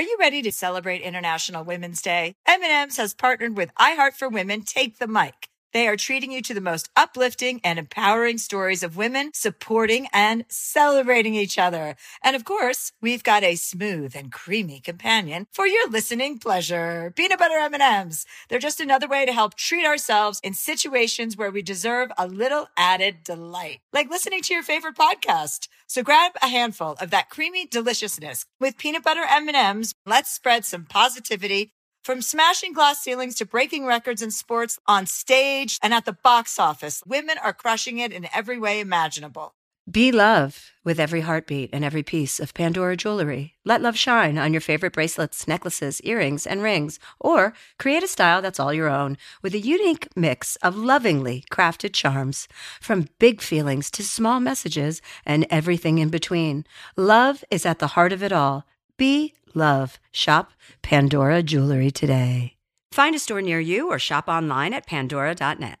Are you ready to celebrate International Women's Day? M&M's has partnered with iHeart for Women Take the Mic. They are treating you to the most uplifting and empowering stories of women supporting and celebrating each other. And of course, we've got a smooth and creamy companion for your listening pleasure. Peanut butter M&Ms. They're just another way to help treat ourselves in situations where we deserve a little added delight, like listening to your favorite podcast. So grab a handful of that creamy deliciousness with peanut butter M&Ms. Let's spread some positivity from smashing glass ceilings to breaking records in sports, on stage, and at the box office, women are crushing it in every way imaginable. Be love with every heartbeat and every piece of Pandora jewelry. Let love shine on your favorite bracelets, necklaces, earrings, and rings, or create a style that's all your own with a unique mix of lovingly crafted charms. From big feelings to small messages and everything in between, love is at the heart of it all. Be love. Shop Pandora Jewelry today. Find a store near you or shop online at pandora.net.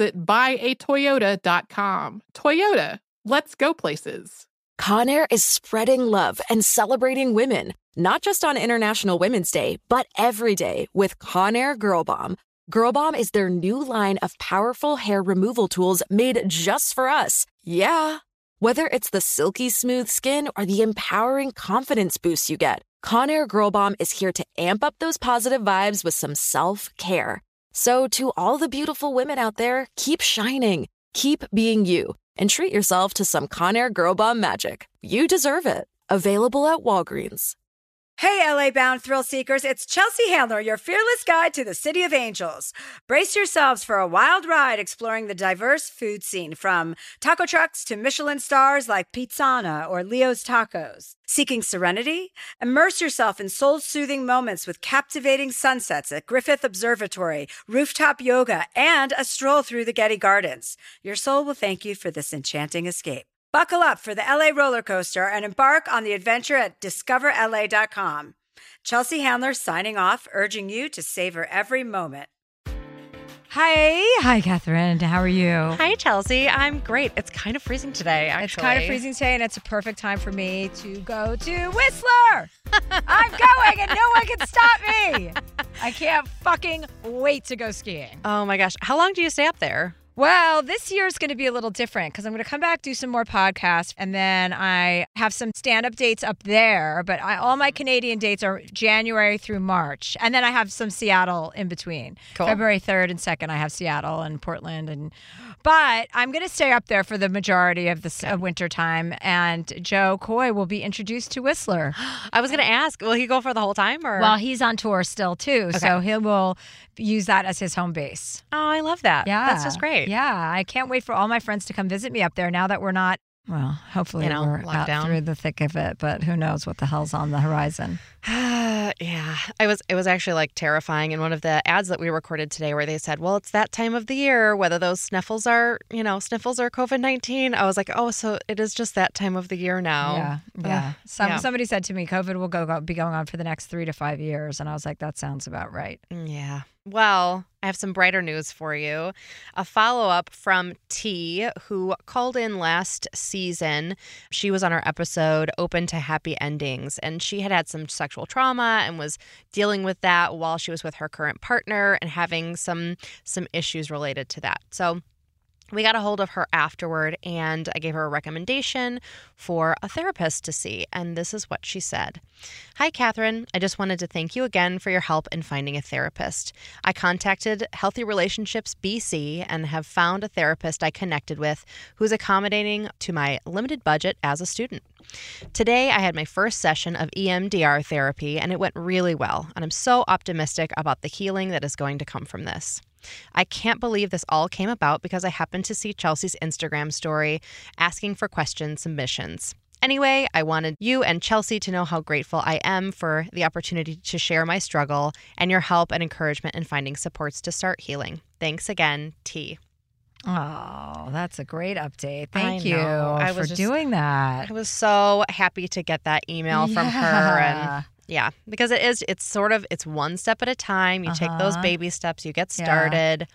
buyatoyota.com. Toyota, let's go places. Conair is spreading love and celebrating women, not just on International Women's Day, but every day with Conair Girl Bomb. Girl Bomb is their new line of powerful hair removal tools made just for us. Yeah. Whether it's the silky smooth skin or the empowering confidence boost you get, Conair Girl Bomb is here to amp up those positive vibes with some self care. So, to all the beautiful women out there, keep shining, keep being you, and treat yourself to some Conair Girl Bomb magic. You deserve it. Available at Walgreens. Hey, LA bound thrill seekers, it's Chelsea Handler, your fearless guide to the City of Angels. Brace yourselves for a wild ride exploring the diverse food scene from taco trucks to Michelin stars like Pizzana or Leo's Tacos. Seeking serenity? Immerse yourself in soul soothing moments with captivating sunsets at Griffith Observatory, rooftop yoga, and a stroll through the Getty Gardens. Your soul will thank you for this enchanting escape. Buckle up for the LA roller coaster and embark on the adventure at discoverla.com. Chelsea Handler signing off, urging you to savor every moment. Hi. Hi, Catherine. How are you? Hi, Chelsea. I'm great. It's kind of freezing today, actually. It's kind of freezing today, and it's a perfect time for me to go to Whistler. I'm going, and no one can stop me. I can't fucking wait to go skiing. Oh my gosh. How long do you stay up there? Well, this year is going to be a little different because I'm going to come back, do some more podcasts, and then I have some stand up dates up there. But I, all my Canadian dates are January through March. And then I have some Seattle in between. Cool. February 3rd and 2nd, I have Seattle and Portland. and But I'm going to stay up there for the majority of the uh, winter time. And Jo Koy will be introduced to Whistler. I was going to ask, will he go for the whole time or? Well, he's on tour still, too. So he will use that as his home base. oh, I love that. Yeah. That's just great. Yeah. I can't wait for all my friends to come visit me up there now that we're not, well, hopefully You know, we're locked out down. through the thick of it, but who knows what the hell's on the horizon. yeah. I was it was actually like terrifying in one of the ads that we recorded today where they said, "Well, it's that time of the year, whether those sniffles are, you know, sniffles or COVID-19." I was like, "Oh, so it is just that time of the year now." Yeah. Ugh, Yeah. Some, yeah. Somebody said to me, COVID will go, go be going on for the next three to five years. And I was like, that sounds about right. Mm, yeah. Well, I have some brighter news for you. A follow up from T, who called in last season. She was on our episode Open to Happy Endings, and she had had some sexual trauma and was dealing with that while she was with her current partner and having some some issues related to that. So we got a hold of her afterward and I gave her a recommendation for a therapist to see. And this is what she said Hi, Catherine. I just wanted to thank you again for your help in finding a therapist. I contacted Healthy Relationships BC and have found a therapist I connected with who's accommodating to my limited budget as a student. Today, I had my first session of EMDR therapy and it went really well. And I'm so optimistic about the healing that is going to come from this. I can't believe this all came about because I happened to see Chelsea's Instagram story asking for question submissions. Anyway, I wanted you and Chelsea to know how grateful I am for the opportunity to share my struggle and your help and encouragement in finding supports to start healing. Thanks again, T. Oh, that's a great update. Thank I you know. I for was just- doing that. I was so happy to get that email from her and Yeah. yeah, because it is it's sort of it's one step at a time. You take those Uh-huh. baby steps, you get Yeah. started.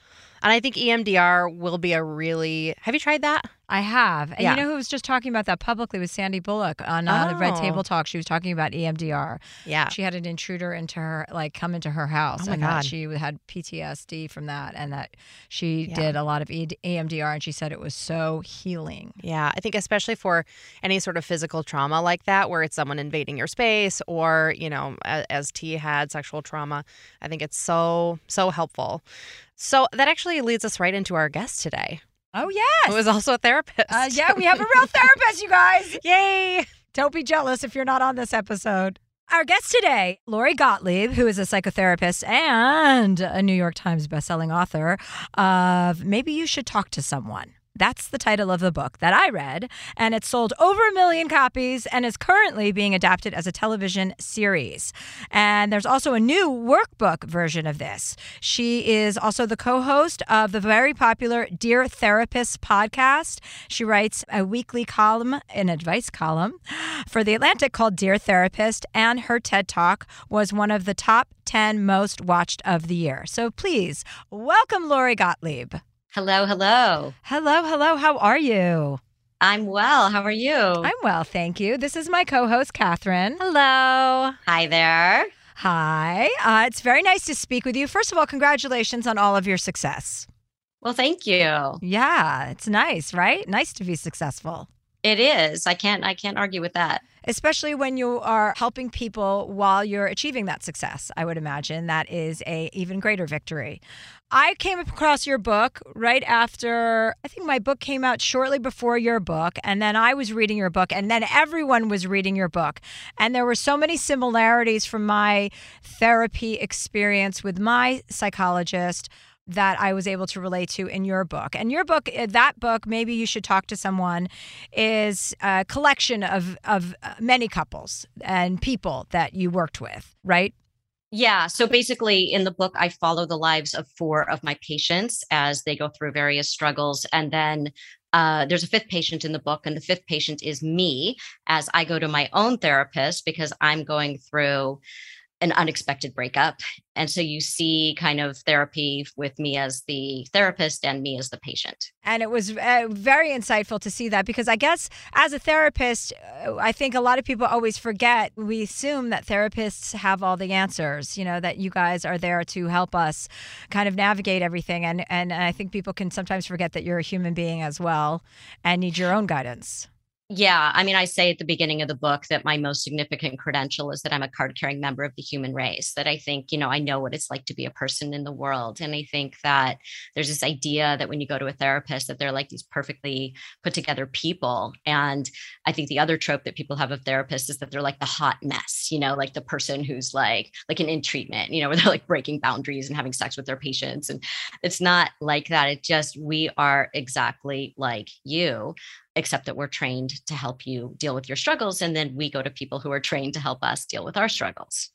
And I think EMDR will be a really Have you tried that? I have. And Yeah. you know who was just talking about that publicly was Sandy Bullock on uh, the Red Oh. Table Talk. She was talking about EMDR. Yeah. She had an intruder into her, like, come into her house. Oh my and that God. she had PTSD from that, and that she Yeah. did a lot of EMDR, and she said it was so healing. Yeah, I think especially for any sort of physical trauma like that, where it's someone invading your space or, you know, as T had sexual trauma, I think it's so, so helpful. So that actually leads us right into our guest today, Oh, yes. who is also a therapist. Uh, yeah, we have a real therapist, you guys. Yay! Don't be jealous if you're not on this episode. Our guest today, Lori Gottlieb, who is a psychotherapist and a New York Times bestselling author of Maybe You Should Talk to Someone. That's the title of the book that I read, and it sold over a million copies and is currently being adapted as a television series. And there's also a new workbook version of this. She is also the co host of the very popular Dear Therapist podcast. She writes a weekly column, an advice column for The Atlantic called Dear Therapist, and her TED Talk was one of the top 10 most watched of the year. So please welcome Lori Gottlieb. Hello, hello. Hello, hello. How are you? I'm well. How are you? I'm well, thank you. This is my co host, Catherine. Hello. Hi there. Hi. Uh, it's very nice to speak with you. First of all, congratulations on all of your success. Well, thank you. Yeah, it's nice, right? Nice to be successful. It is. I can't I can't argue with that. Especially when you are helping people while you're achieving that success i would imagine. That is a even greater victory. I came across your book right after i think my book came out shortly before your book and then i was reading your book and then everyone was reading your book. And there were so many similarities from my therapy experience with my psychologist that I was able to relate to in your book. And your book, uh, that book, maybe you should talk to someone, is a collection of of uh, many couples and people that you worked with, right? Yeah. So basically, in the book, I follow the lives of four of my patients as they go through various struggles. And then uh, there's a fifth patient in the book, and the fifth patient is me as I go to my own therapist because I'm going through an unexpected breakup. And so you see kind of therapy with me as the therapist and me as the patient. And it was uh, very insightful to see that because I guess as a therapist, uh, I think a lot of people always forget. We assume that therapists have all the answers, you know, that you guys are there to help us kind of navigate everything. And, and I think people can sometimes forget that you're a human being as well and need your own guidance. Yeah, I mean, I say at the beginning of the book that my most significant credential is that I'm a card carrying member of the human race, that I think, you know, I know what it's like to be a person in the world. And I think that there's this idea that when you go to a therapist, that they're like these perfectly put together people. And I think the other trope that people have of therapists is that they're like the hot mess, you know, like the person who's like, like an in treatment, you know, where they're like breaking boundaries and having sex with their patients. And it's not like that. It just, we are exactly like you except that we're trained to help you deal with your struggles. And then we go to people who are trained to help us deal with our struggles.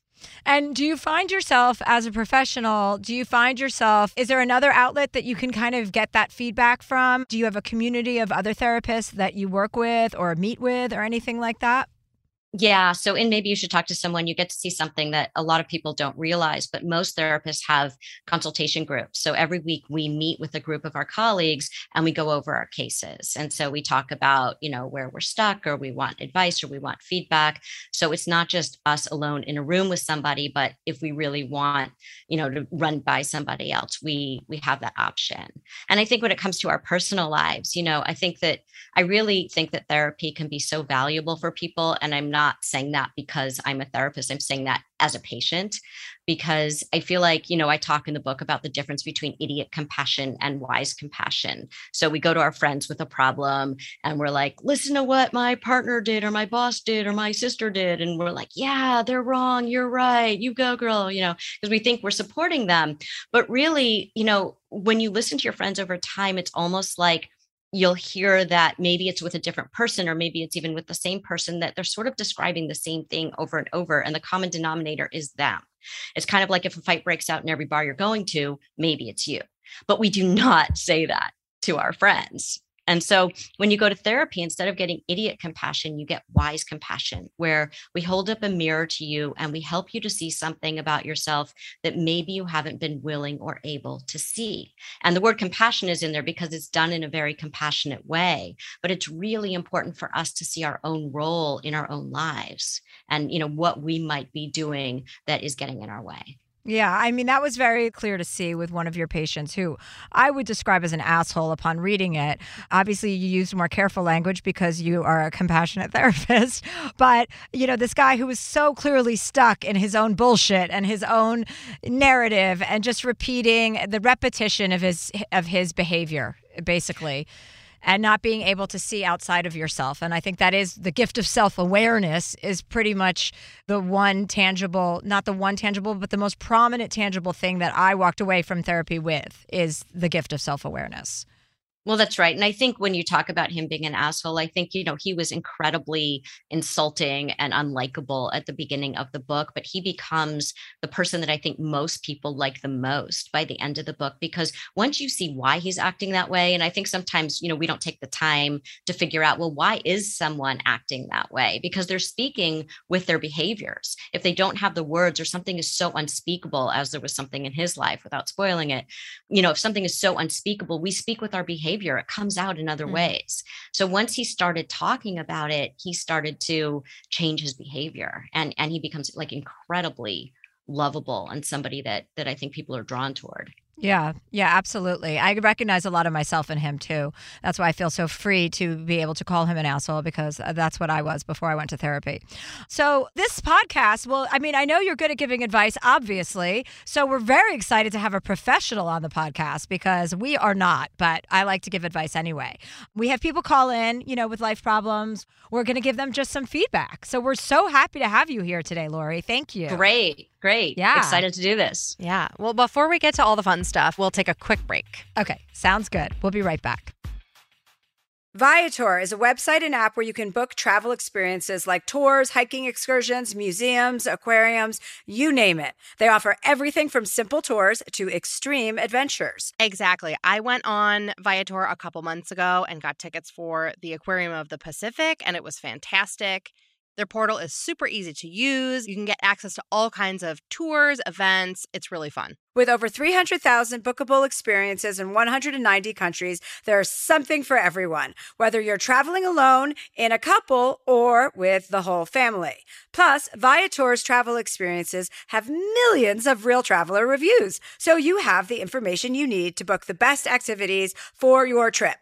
And do you find yourself as a professional, do you find yourself, is there another outlet that you can kind of get that feedback from? Do you have a community of other therapists that you work with or meet with or anything like that? Yeah. So, and maybe you should talk to someone. You get to see something that a lot of people don't realize, but most therapists have consultation groups. So, every week we meet with a group of our colleagues and we go over our cases. And so, we talk about, you know, where we're stuck or we want advice or we want feedback. So, it's not just us alone in a room with somebody, but if we really want, you know, to run by somebody else, we we have that option. And I think when it comes to our personal lives, you know, I think that I really think that therapy can be so valuable for people. And I'm not saying that because I'm a therapist, I'm saying that as a patient, because I feel like, you know, I talk in the book about the difference between idiot compassion and wise compassion. So we go to our friends with a problem and we're like, listen to what my partner did or my boss did or my sister did. And we're like, yeah, they're wrong. You're right. You go, girl, you know, because we think we're supporting them. But really, you know, when you listen to your friends over time, it's almost like, you'll hear that maybe it's with a different person or maybe it's even with the same person that they're sort of describing the same thing over and over and the common denominator is them. It's kind of like if a fight breaks out in every bar you're going to maybe it's you. But we do not say that to our friends and so when you go to therapy, instead of getting idiot compassion, you get wise compassion, where we hold up a mirror to you and we help you to see something about yourself that maybe you haven't been willing or able to see. And the word compassion is in there because it's done in a very compassionate way. But it's really important for us to see our own role in our own lives and you know what we might be doing that is getting in our way. Yeah, I mean, that was very clear to see with one of your patients who I would describe as an asshole upon reading it. Obviously, you used more careful language because you are a compassionate therapist. But, you know, this guy who was so clearly stuck in his own bullshit and his own narrative and just repeating the repetition of his of his behavior, basically and not being able to see outside of yourself. And I think that is the gift of self awareness, is pretty much the one tangible, not the one tangible, but the most prominent tangible thing that I walked away from therapy with is the gift of self awareness. Well, that's right. And I think when you talk about him being an asshole, I think, you know, he was incredibly insulting and unlikable at the beginning of the book, but he becomes the person that I think most people like the most by the end of the book because once you see why he's acting that way, and I think sometimes, you know, we don't take the time to figure out, well, why is someone acting that way? Because they're speaking with their behaviors. If they don't have the words or something is so unspeakable, as there was something in his life without spoiling it, you know, if something is so unspeakable, we speak with our behavior behavior it comes out in other mm-hmm. ways so once he started talking about it he started to change his behavior and and he becomes like incredibly lovable and somebody that that i think people are drawn toward yeah, yeah, absolutely. I recognize a lot of myself in him too. That's why I feel so free to be able to call him an asshole because uh, that's what I was before I went to therapy. So, this podcast, well, I mean, I know you're good at giving advice, obviously. So, we're very excited to have a professional on the podcast because we are not, but I like to give advice anyway. We have people call in, you know, with life problems. We're going to give them just some feedback. So, we're so happy to have you here today, Lori. Thank you. Great. Great. Yeah. Excited to do this. Yeah. Well, before we get to all the fun stuff, we'll take a quick break. Okay. Sounds good. We'll be right back. Viator is a website and app where you can book travel experiences like tours, hiking excursions, museums, aquariums, you name it. They offer everything from simple tours to extreme adventures. Exactly. I went on Viator a couple months ago and got tickets for the Aquarium of the Pacific, and it was fantastic. Their portal is super easy to use. You can get access to all kinds of tours, events. It's really fun. With over 300,000 bookable experiences in 190 countries, there's something for everyone, whether you're traveling alone, in a couple, or with the whole family. Plus, Viator's travel experiences have millions of real traveler reviews, so you have the information you need to book the best activities for your trip.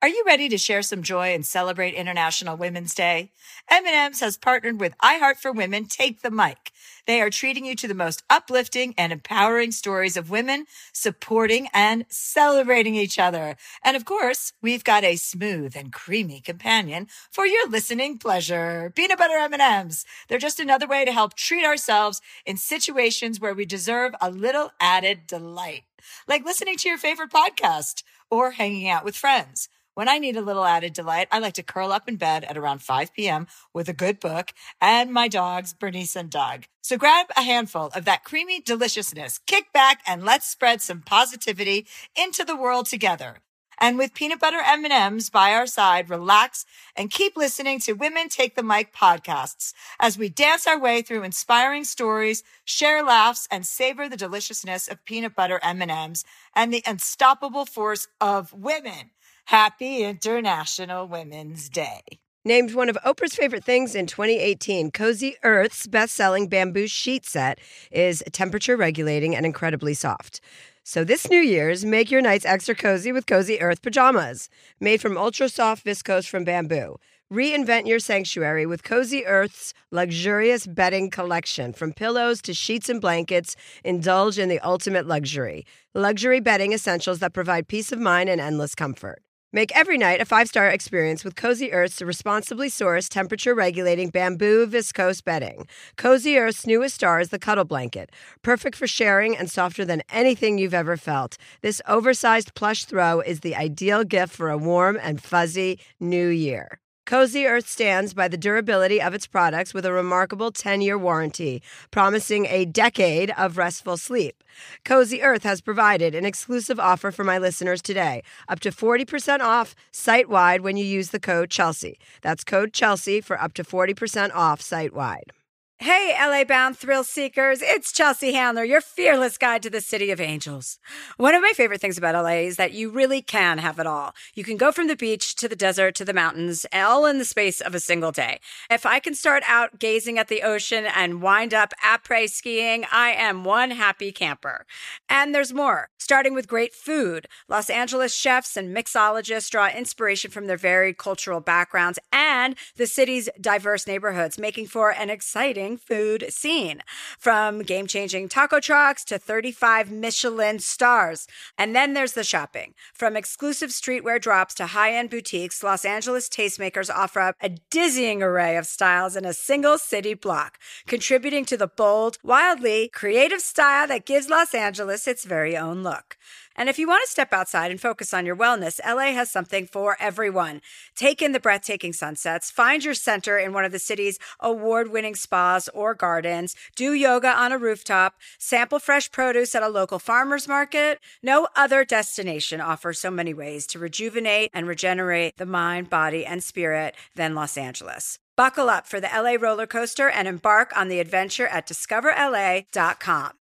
Are you ready to share some joy and celebrate International Women's Day? M&M's has partnered with iHeart for Women Take the Mic. They are treating you to the most uplifting and empowering stories of women supporting and celebrating each other. And of course, we've got a smooth and creamy companion for your listening pleasure. Peanut butter M&Ms. They're just another way to help treat ourselves in situations where we deserve a little added delight, like listening to your favorite podcast or hanging out with friends. When I need a little added delight, I like to curl up in bed at around 5 p.m. with a good book and my dogs, Bernice and Doug. So grab a handful of that creamy deliciousness, kick back, and let's spread some positivity into the world together. And with peanut butter M&Ms by our side, relax and keep listening to Women Take the Mic podcasts as we dance our way through inspiring stories, share laughs, and savor the deliciousness of peanut butter M&Ms and the unstoppable force of women. Happy International Women's Day. Named one of Oprah's favorite things in 2018, Cozy Earth's best selling bamboo sheet set is temperature regulating and incredibly soft. So this New Year's, make your nights extra cozy with Cozy Earth pajamas, made from ultra soft viscose from bamboo. Reinvent your sanctuary with Cozy Earth's luxurious bedding collection. From pillows to sheets and blankets, indulge in the ultimate luxury. Luxury bedding essentials that provide peace of mind and endless comfort. Make every night a five star experience with Cozy Earth's responsibly sourced, temperature regulating bamboo viscose bedding. Cozy Earth's newest star is the Cuddle Blanket, perfect for sharing and softer than anything you've ever felt. This oversized plush throw is the ideal gift for a warm and fuzzy new year. Cozy Earth stands by the durability of its products with a remarkable 10 year warranty, promising a decade of restful sleep. Cozy Earth has provided an exclusive offer for my listeners today up to 40% off site wide when you use the code Chelsea. That's code Chelsea for up to 40% off site wide. Hey, LA bound thrill seekers, it's Chelsea Handler, your fearless guide to the city of angels. One of my favorite things about LA is that you really can have it all. You can go from the beach to the desert to the mountains, all in the space of a single day. If I can start out gazing at the ocean and wind up après skiing, I am one happy camper. And there's more, starting with great food. Los Angeles chefs and mixologists draw inspiration from their varied cultural backgrounds and the city's diverse neighborhoods, making for an exciting food scene from game changing taco trucks to 35 Michelin stars. And then there's the shopping. From exclusive streetwear drops to high end boutiques, Los Angeles tastemakers offer up a dizzying array of styles in a single city block, contributing to the bold, wildly creative style that gives Los Angeles its very own look. And if you want to step outside and focus on your wellness, LA has something for everyone. Take in the breathtaking sunsets, find your center in one of the city's award winning spas or gardens, do yoga on a rooftop, sample fresh produce at a local farmer's market. No other destination offers so many ways to rejuvenate and regenerate the mind, body, and spirit than Los Angeles. Buckle up for the LA roller coaster and embark on the adventure at discoverla.com.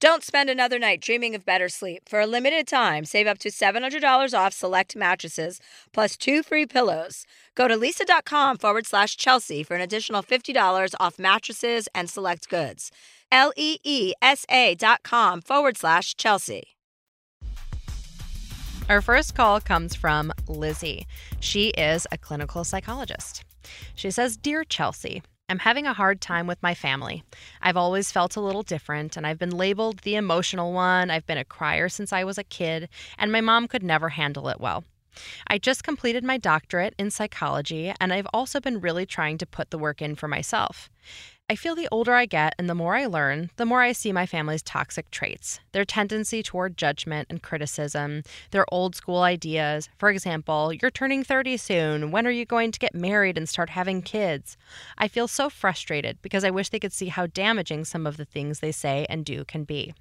Don't spend another night dreaming of better sleep. For a limited time, save up to $700 off select mattresses plus two free pillows. Go to leesa.com forward slash Chelsea for an additional $50 off mattresses and select goods. L E E S A dot com forward slash Chelsea. Our first call comes from Lizzie. She is a clinical psychologist. She says, Dear Chelsea, I'm having a hard time with my family. I've always felt a little different, and I've been labeled the emotional one. I've been a crier since I was a kid, and my mom could never handle it well. I just completed my doctorate in psychology, and I've also been really trying to put the work in for myself. I feel the older I get and the more I learn, the more I see my family's toxic traits, their tendency toward judgment and criticism, their old school ideas. For example, you're turning 30 soon. When are you going to get married and start having kids? I feel so frustrated because I wish they could see how damaging some of the things they say and do can be.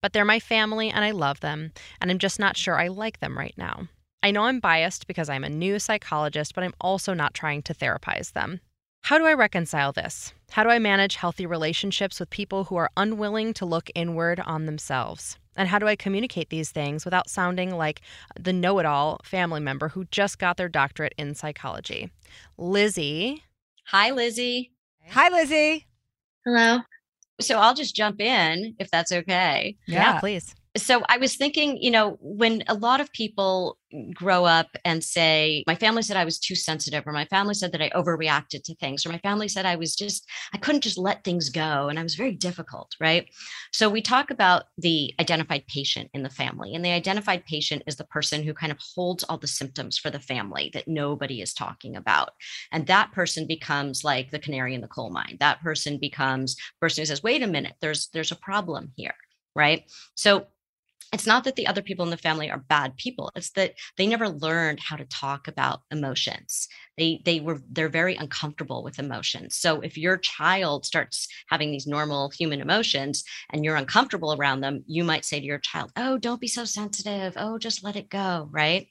But they're my family and I love them, and I'm just not sure I like them right now. I know I'm biased because I'm a new psychologist, but I'm also not trying to therapize them. How do I reconcile this? How do I manage healthy relationships with people who are unwilling to look inward on themselves? And how do I communicate these things without sounding like the know it all family member who just got their doctorate in psychology? Lizzie. Hi, Lizzie. Hi, Lizzie. Hello. So I'll just jump in if that's okay. Yeah, please. So I was thinking, you know, when a lot of people grow up and say, my family said I was too sensitive, or my family said that I overreacted to things, or my family said I was just, I couldn't just let things go and I was very difficult, right? So we talk about the identified patient in the family, and the identified patient is the person who kind of holds all the symptoms for the family that nobody is talking about. And that person becomes like the canary in the coal mine. That person becomes person who says, wait a minute, there's there's a problem here, right? So it's not that the other people in the family are bad people it's that they never learned how to talk about emotions. They they were they're very uncomfortable with emotions. So if your child starts having these normal human emotions and you're uncomfortable around them you might say to your child oh don't be so sensitive. Oh just let it go right?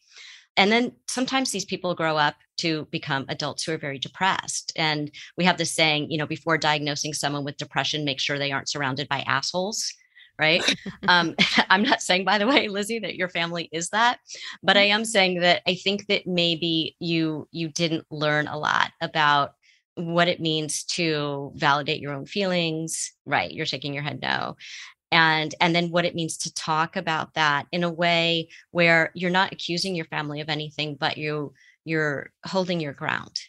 And then sometimes these people grow up to become adults who are very depressed. And we have this saying you know before diagnosing someone with depression make sure they aren't surrounded by assholes right? um, I'm not saying, by the way, Lizzie, that your family is that, but I mm-hmm. am saying that I think that maybe you you didn't learn a lot about what it means to validate your own feelings. Right? You're shaking your head no. And, and then what it means to talk about that in a way where you're not accusing your family of anything, but you you're holding your ground.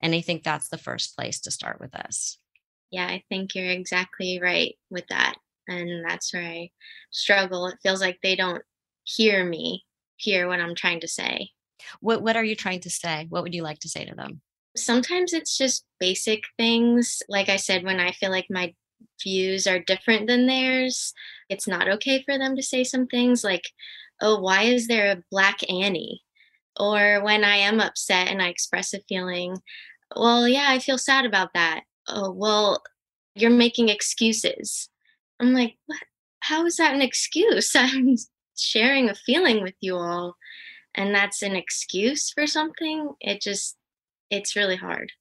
And I think that's the first place to start with this. Yeah, I think you're exactly right with that and that's where I struggle. It feels like they don't hear me, hear what I'm trying to say. What what are you trying to say? What would you like to say to them? Sometimes it's just basic things. Like I said, when I feel like my views are different than theirs, it's not okay for them to say some things like, oh, why is there a black Annie? Or when I am upset and I express a feeling, well, yeah, I feel sad about that. Oh, well, you're making excuses. I'm like, what? How is that an excuse? I'm sharing a feeling with you all, and that's an excuse for something. It just, it's really hard.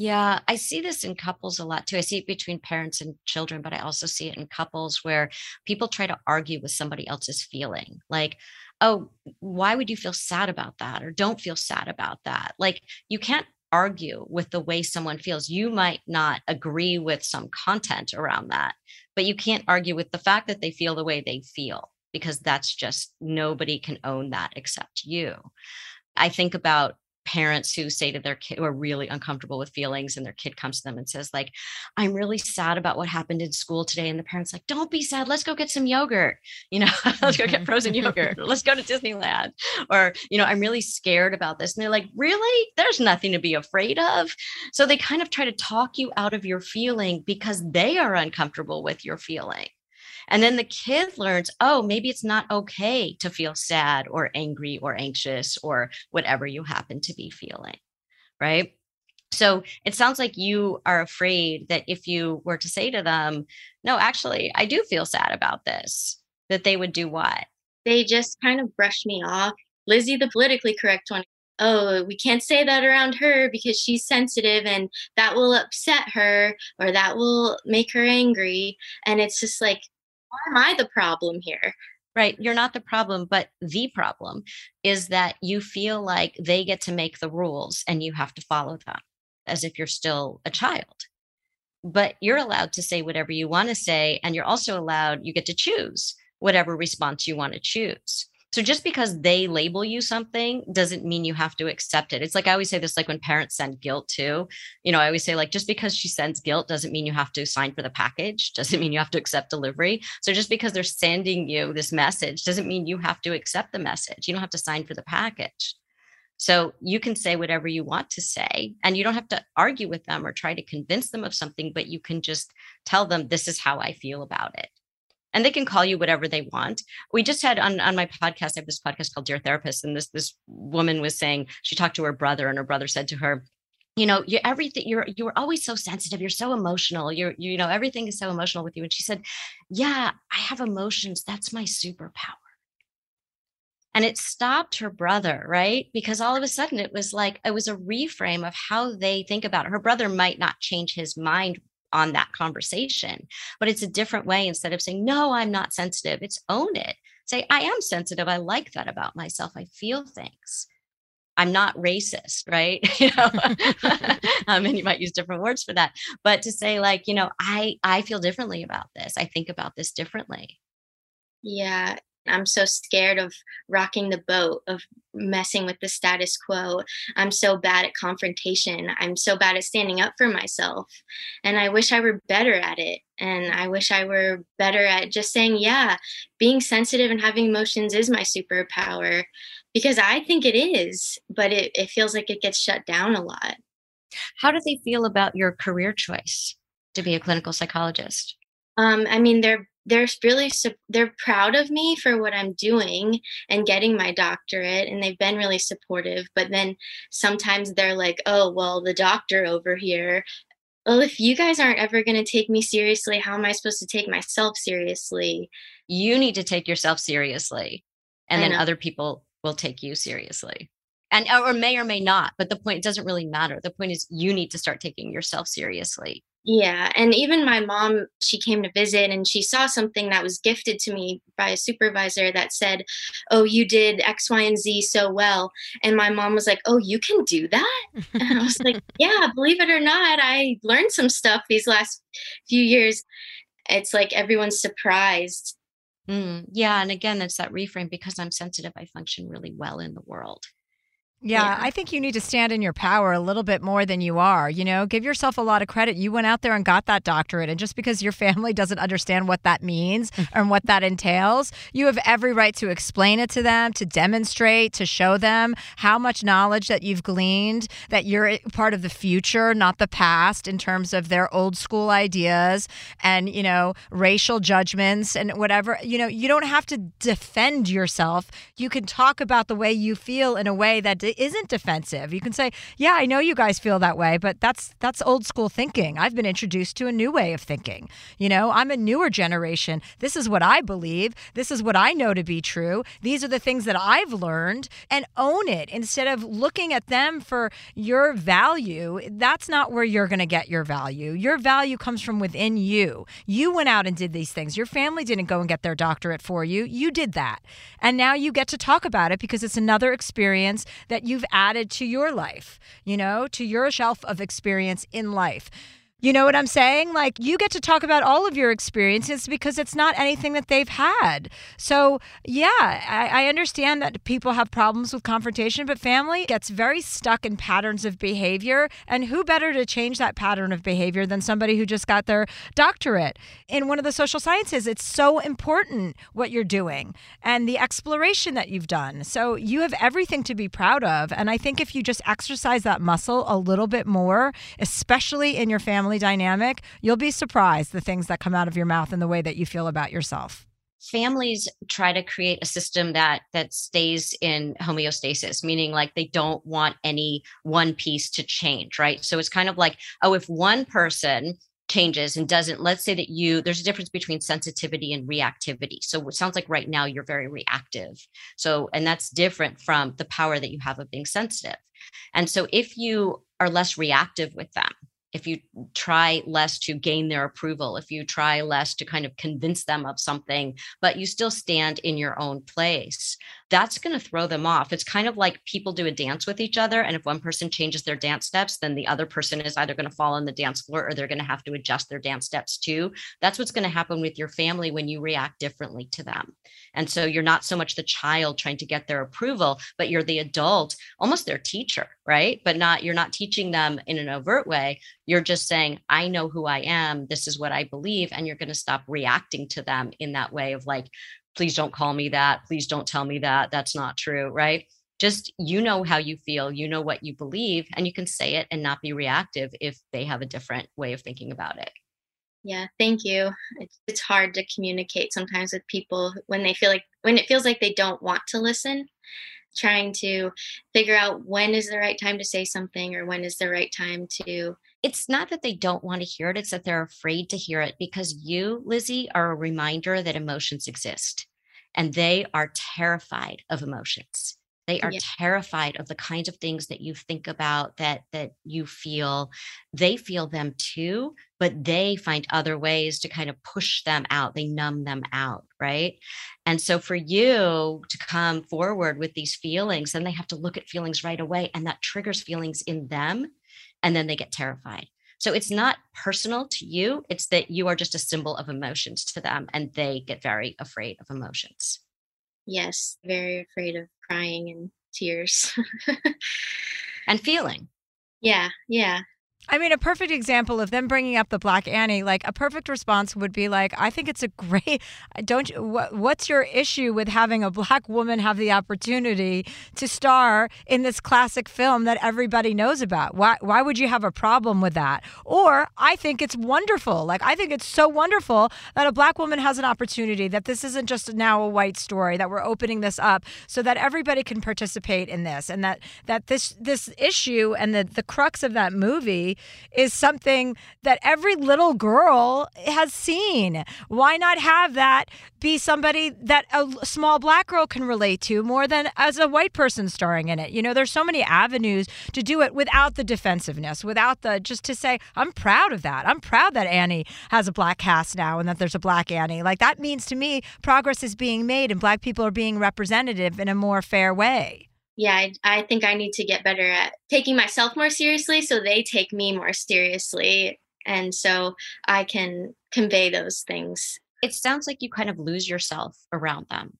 Yeah, I see this in couples a lot too. I see it between parents and children, but I also see it in couples where people try to argue with somebody else's feeling. Like, oh, why would you feel sad about that? Or don't feel sad about that. Like, you can't argue with the way someone feels. You might not agree with some content around that, but you can't argue with the fact that they feel the way they feel because that's just nobody can own that except you. I think about parents who say to their kid who are really uncomfortable with feelings and their kid comes to them and says like i'm really sad about what happened in school today and the parents like don't be sad let's go get some yogurt. You know let's go get mm-hmm. frozen yogurt let's go to disneyland or you know i'm really scared about this and they're like really? There's nothing to be afraid of. So they kind of try to talk you out of your feeling because they are uncomfortable with your feeling and then the kid learns, oh, maybe it's not okay to feel sad or angry or anxious or whatever you happen to be feeling. Right. So it sounds like you are afraid that if you were to say to them, no, actually, I do feel sad about this, that they would do what? They just kind of brush me off. Lizzie, the politically correct one, oh, we can't say that around her because she's sensitive and that will upset her or that will make her angry. And it's just like, am I the problem here? Right. You're not the problem, but the problem is that you feel like they get to make the rules and you have to follow them as if you're still a child. But you're allowed to say whatever you want to say. And you're also allowed, you get to choose whatever response you want to choose. So just because they label you something doesn't mean you have to accept it. It's like I always say this like when parents send guilt too. You know, I always say like just because she sends guilt doesn't mean you have to sign for the package, doesn't mean you have to accept delivery. So just because they're sending you this message doesn't mean you have to accept the message. You don't have to sign for the package. So you can say whatever you want to say, and you don't have to argue with them or try to convince them of something, but you can just tell them, this is how I feel about it and they can call you whatever they want. We just had on, on my podcast, I have this podcast called Dear Therapist, and this this woman was saying she talked to her brother, and her brother said to her, you know, you everything you're you're always so sensitive, you're so emotional, you're you know, everything is so emotional with you. And she said, Yeah, I have emotions. That's my superpower. And it stopped her brother, right? Because all of a sudden it was like it was a reframe of how they think about it. Her brother might not change his mind on that conversation. But it's a different way instead of saying, no, I'm not sensitive. It's own it. Say, I am sensitive. I like that about myself. I feel things. I'm not racist, right? you know, um, and you might use different words for that. But to say, like, you know, I I feel differently about this. I think about this differently. Yeah, I'm so scared of rocking the boat, of messing with the status quo. I'm so bad at confrontation. I'm so bad at standing up for myself. And I wish I were better at it. And I wish I were better at just saying, yeah, being sensitive and having emotions is my superpower because I think it is, but it, it feels like it gets shut down a lot. How do they feel about your career choice to be a clinical psychologist? Um, I mean, they're they're really they're proud of me for what I'm doing and getting my doctorate and they've been really supportive but then sometimes they're like oh well the doctor over here well if you guys aren't ever going to take me seriously how am I supposed to take myself seriously? You need to take yourself seriously and then other people will take you seriously. And or may or may not but the point doesn't really matter. The point is you need to start taking yourself seriously yeah. And even my mom, she came to visit and she saw something that was gifted to me by a supervisor that said, Oh, you did X, Y, and Z so well. And my mom was like, Oh, you can do that? And I was like, Yeah, believe it or not, I learned some stuff these last few years. It's like everyone's surprised. Mm, yeah. And again, it's that reframe because I'm sensitive, I function really well in the world. Yeah, yeah, I think you need to stand in your power a little bit more than you are. You know, give yourself a lot of credit. You went out there and got that doctorate. And just because your family doesn't understand what that means and what that entails, you have every right to explain it to them, to demonstrate, to show them how much knowledge that you've gleaned, that you're part of the future, not the past, in terms of their old school ideas and, you know, racial judgments and whatever. You know, you don't have to defend yourself. You can talk about the way you feel in a way that isn't defensive. You can say, "Yeah, I know you guys feel that way, but that's that's old school thinking. I've been introduced to a new way of thinking. You know, I'm a newer generation. This is what I believe. This is what I know to be true. These are the things that I've learned and own it instead of looking at them for your value. That's not where you're going to get your value. Your value comes from within you. You went out and did these things. Your family didn't go and get their doctorate for you. You did that. And now you get to talk about it because it's another experience that that you've added to your life, you know, to your shelf of experience in life. You know what I'm saying? Like you get to talk about all of your experiences because it's not anything that they've had. So, yeah, I, I, understand that people have problems with confrontation, but family gets very stuck in patterns of behavior. And who better to change that pattern of behavior than somebody who just got their doctorate in one of the social sciences? It's so important what you're doing and the exploration that you've done. So, you have everything to be proud of. And I think if you just exercise that muscle a little bit more, especially in your family, family dynamic, you'll be surprised the things that come out of your mouth and the way that you feel about yourself. Families try to create a system that that stays in homeostasis meaning like they don't want any one piece to change right? So it's kind of like oh if one person changes and doesn't let's say that you there's a difference between sensitivity and reactivity. So it sounds like right now you're very reactive. So and that's different from the power that you have of being sensitive. And so if you are less reactive with them if you try less to gain their approval, if you try less to kind of convince them of something, but you still stand in your own place, that's going to throw them off. It's kind of like people do a dance with each other. And if one person changes their dance steps, then the other person is either going to fall on the dance floor or they're going to have to adjust their dance steps too. That's what's going to happen with your family when you react differently to them. And so you're not so much the child trying to get their approval, but you're the adult, almost their teacher, right? But not, you're not teaching them in an overt way. You're just saying, I know who I am. This is what I believe. And you're going to stop reacting to them in that way of like, please don't call me that. Please don't tell me that. That's not true. Right. Just you know how you feel, you know what you believe, and you can say it and not be reactive if they have a different way of thinking about it. Yeah, thank you. It's, hard to communicate sometimes with people when they feel like, when it feels like they don't want to listen, trying to figure out when is the right time to say something or when is the right time to it's not that they don't want to hear it, it's that they're afraid to hear it because you, Lizzie, are a reminder that emotions exist and they are terrified of emotions. They are yeah. terrified of the kinds of things that you think about that that you feel. They feel them too, but they find other ways to kind of push them out. They numb them out, right? And so for you to come forward with these feelings, then they have to look at feelings right away and that triggers feelings in them and then they get terrified. So it's not personal to you, it's that you are just a symbol of emotions to them and they get very afraid of emotions. Yes, very afraid of crying and tears and feeling. Yeah, yeah. I mean, a perfect example of them bringing up the Black Annie, like a perfect response would be like, I think it's a great, don't you, what, what's your issue with having a black woman have the opportunity to star in this classic film that everybody knows about? Why, why would you have a problem with that? Or I think it's wonderful. Like, I think it's so wonderful that a black woman has an opportunity, that this isn't just now a white story, that we're opening this up so that everybody can participate in this and that, that this, this issue and the, the crux of that movie is something that every little girl has seen. Why not have that be somebody that a small black girl can relate to more than as a white person starring in it? You know, there's so many avenues to do it without the defensiveness, without the just to say, I'm proud of that. I'm proud that Annie has a black cast now and that there's a black Annie. Like that means to me progress is being made and black people are being representative in a more fair way yeah, I, I think I need to get better at taking myself more seriously so they take me more seriously. And so I can convey those things. It sounds like you kind of lose yourself around them.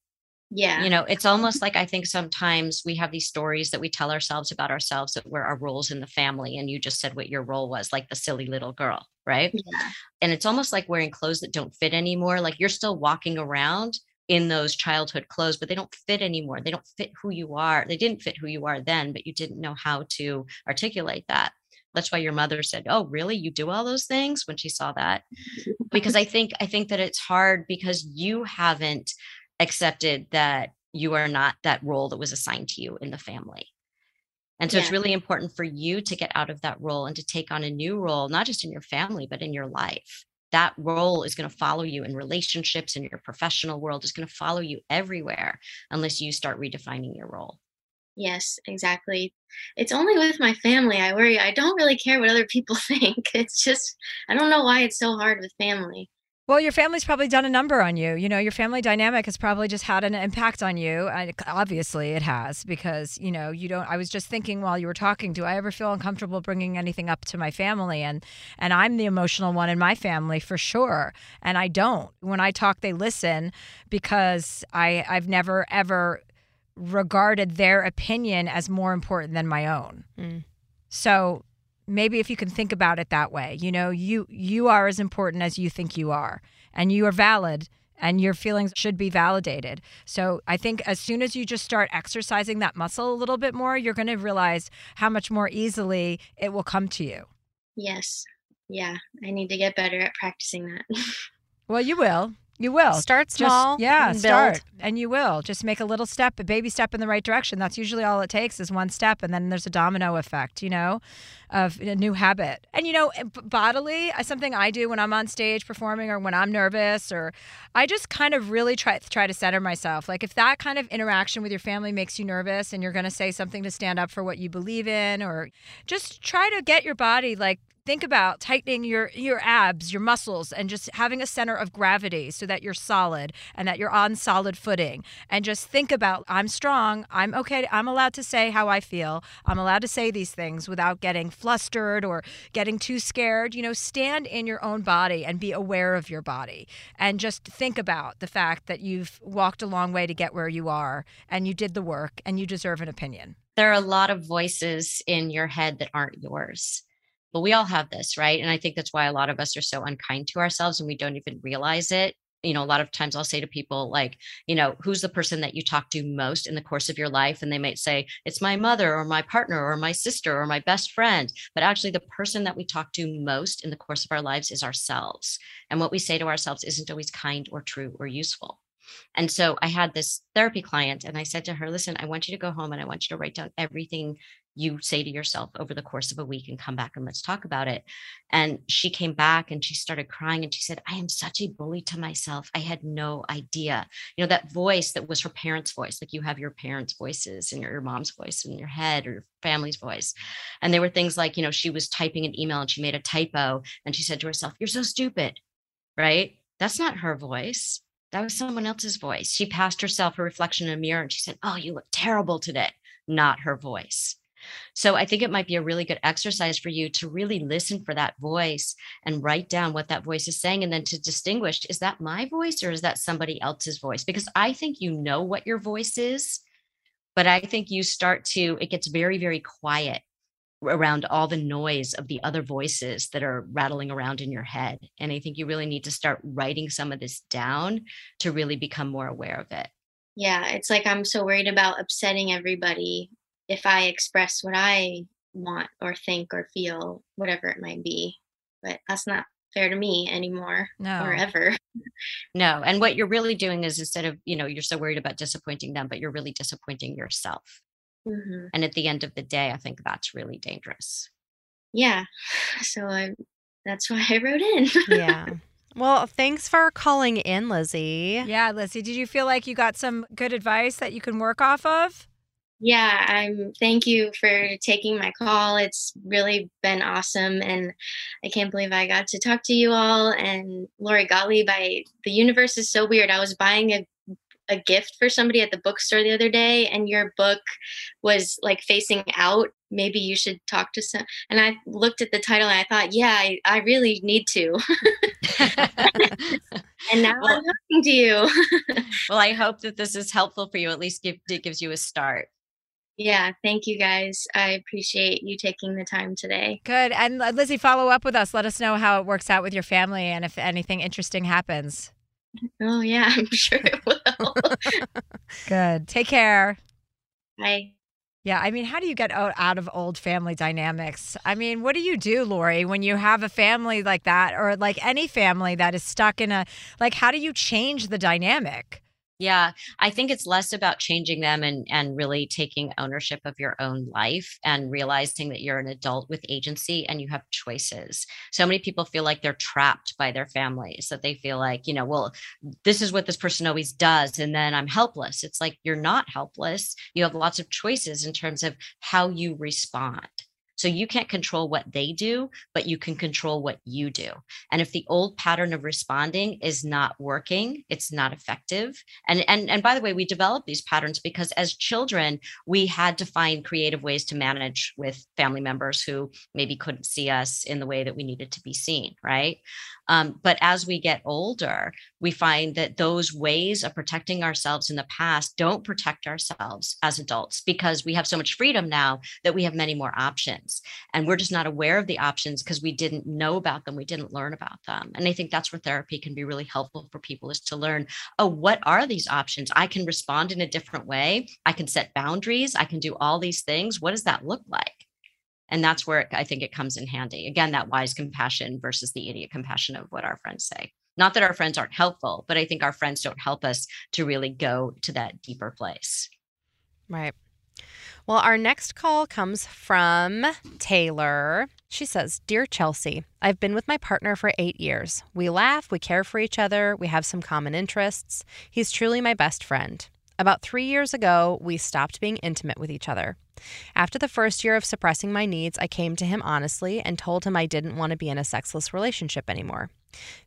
Yeah. You know, it's almost like I think sometimes we have these stories that we tell ourselves about ourselves that were our roles in the family. And you just said what your role was, like the silly little girl, right? Yeah. And it's almost like wearing clothes that don't fit anymore. Like you're still walking around in those childhood clothes, but they don't fit anymore. They don't fit who you are. They didn't fit who you are then, but you didn't know how to articulate that. That's why your mother said, "Oh, really? You do all those things?" when she saw that. because I think I think that it's hard because you haven't accepted that you are not that role that was assigned to you in the family. And so yeah. it's really important for you to get out of that role and to take on a new role, not just in your family, but in your life that role is going to follow you in relationships in your professional world is going to follow you everywhere unless you start redefining your role. Yes exactly. It's only with my family i worry i don't really care what other people think it's just i don't know why it's so hard with family well, your family's probably done a number on you. You know, your family dynamic has probably just had an impact on you. And obviously, it has because, you know, you don't. I was just thinking while you were talking, do I ever feel uncomfortable bringing anything up to my family? And and I'm the emotional one in my family for sure. And I don't. When I talk, they listen because I I've never ever regarded their opinion as more important than my own. Mm. So maybe if you can think about it that way you know you you are as important as you think you are and you are valid and your feelings should be validated. So i think as soon as you just start exercising that muscle a little bit more you're going to realize how much more easily it will come to you. Yes. Yeah i need to get better at practicing that. Well you will you will start small. Just, yeah, and start, and you will just make a little step, a baby step in the right direction. That's usually all it takes is one step, and then there's a domino effect, you know, of a new habit. And you know, bodily, uh, something I do when I'm on stage performing, or when I'm nervous, or I just kind of really try try to center myself. Like if that kind of interaction with your family makes you nervous, and you're going to say something to stand up for what you believe in, or just try to get your body like think about tightening your your abs, your muscles and just having a center of gravity so that you're solid and that you're on solid footing and just think about I'm strong, I'm okay, I'm allowed to say how I feel. I'm allowed to say these things without getting flustered or getting too scared. You know, stand in your own body and be aware of your body and just think about the fact that you've walked a long way to get where you are and you did the work and you deserve an opinion. There are a lot of voices in your head that aren't yours we all have this, right? And I think that's why a lot of us are so unkind to ourselves and we don't even realize it. You know, a lot of times I'll say to people, like, you know, who's the person that you talk to most in the course of your life? And they might say, it's my mother or my partner or my sister or my best friend. But actually, the person that we talk to most in the course of our lives is ourselves. And what we say to ourselves isn't always kind or true or useful. And so I had this therapy client, and I said to her, Listen, I want you to go home and I want you to write down everything you say to yourself over the course of a week and come back and let's talk about it. And she came back and she started crying and she said, I am such a bully to myself. I had no idea. You know, that voice that was her parents' voice, like you have your parents' voices and your, your mom's voice in your head or your family's voice. And there were things like, you know, she was typing an email and she made a typo and she said to herself, You're so stupid, right? That's not her voice. That was someone else's voice. She passed herself a reflection in a mirror and she said, Oh, you look terrible today. Not her voice. So I think it might be a really good exercise for you to really listen for that voice and write down what that voice is saying and then to distinguish is that my voice or is that somebody else's voice? Because I think you know what your voice is, but I think you start to, it gets very, very quiet around all the noise of the other voices that are rattling around in your head. And I think you really need to start writing some of this down to really become more aware of it. Yeah, it's like I'm so worried about upsetting everybody if I express what I want or think or feel, whatever it might be. But that's not fair to me anymore No. or ever. No. And what you're really doing is instead of, you know, you're so worried about disappointing them, but you're really disappointing yourself. hmm And at the end of the day, I think that's really dangerous. Yeah. So I, that's why I wrote in. yeah. Well, thanks for calling in, Lizzie. Yeah, Lizzie, did you feel like you got some good advice that you can work off of? Yeah, I'm thank you for taking my call. It's really been awesome and I can't believe I got to talk to you all and Lori Gottlieb. I the universe is so weird. I was buying a a gift for somebody at the bookstore the other day and your book was like facing out. Maybe you should talk to some and I looked at the title and I thought, yeah, I, I really need to. and now Well- I'm talking to you. well, I hope that this is helpful for you. At least give, it gives you a start. Yeah, thank you guys. I appreciate you taking the time today. Good. And uh, Lizzie, follow up with us. Let us know how it works out with your family and if anything interesting happens. Oh yeah, I'm sure it will. Good. Take care. Bye. Yeah, I mean, how do you get out of old family dynamics? I mean, what do you do, Lori, when you have a family like that or like any family that is stuck in a like how do you change the dynamic? Yeah, I think it's less about changing them and and really taking ownership of your own life and realizing that you're an adult with agency and you have choices. So many people feel like they're trapped by their families, that they feel like, you know, well, this is what this person always does and then I'm helpless. It's like you're not helpless. You have lots of choices in terms of how you respond. So you can't control what they do, but you can control what you do. And if the old pattern of responding is not working, it's not effective. And and and by the way, we developed these patterns because as children, we had to find creative ways to manage with family members who maybe couldn't see us in the way that we needed to be seen, right? Um, but as we get older, we find that those ways of protecting ourselves in the past don't protect ourselves as adults because we have so much freedom now that we have many more options. And we're just not aware of the options because we didn't know about them, we didn't learn about them. And I think that's where therapy can be really helpful for people is to learn oh, what are these options? I can respond in a different way. I can set boundaries. I can do all these things. What does that look like? And that's where it, I think it comes in handy. Again, that wise compassion versus the idiot compassion of what our friends say. Not that our friends aren't helpful, but I think our friends don't help us to really go to that deeper place. Right. Well, our next call comes from Taylor. She says, Dear Chelsea, I've been with my partner for eight years. We laugh, we care for each other, we have some common interests. He's truly my best friend. About three years ago, we stopped being intimate with each other. After the first year of suppressing my needs, I came to him honestly and told him I didn't want to be in a sexless relationship anymore.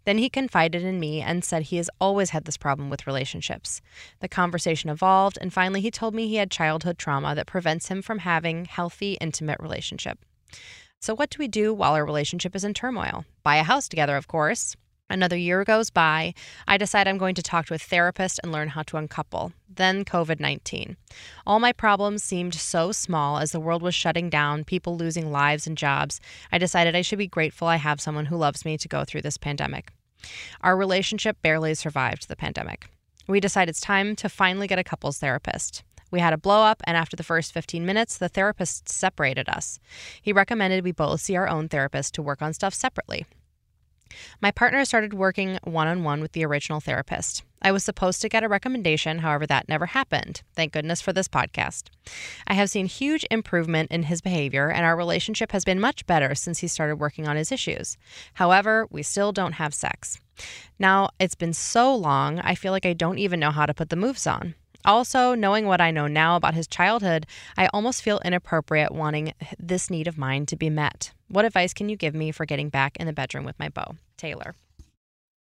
Then he confided in me and said he has always had this problem with relationships. The conversation evolved, and finally he told me he had childhood trauma that prevents him from having healthy, intimate relationship. So what do we do while our relationship is in turmoil? Buy a house together, of course. Another year goes by. I decide I'm going to talk to a therapist and learn how to uncouple. Then COVID 19. All my problems seemed so small as the world was shutting down, people losing lives and jobs. I decided I should be grateful I have someone who loves me to go through this pandemic. Our relationship barely survived the pandemic. We decide it's time to finally get a couples therapist. We had a blow up, and after the first 15 minutes, the therapist separated us. He recommended we both see our own therapist to work on stuff separately. My partner started working one on one with the original therapist. I was supposed to get a recommendation, however, that never happened. Thank goodness for this podcast. I have seen huge improvement in his behavior, and our relationship has been much better since he started working on his issues. However, we still don't have sex. Now, it's been so long, I feel like I don't even know how to put the moves on. Also, knowing what I know now about his childhood, I almost feel inappropriate wanting this need of mine to be met. What advice can you give me for getting back in the bedroom with my beau? Taylor.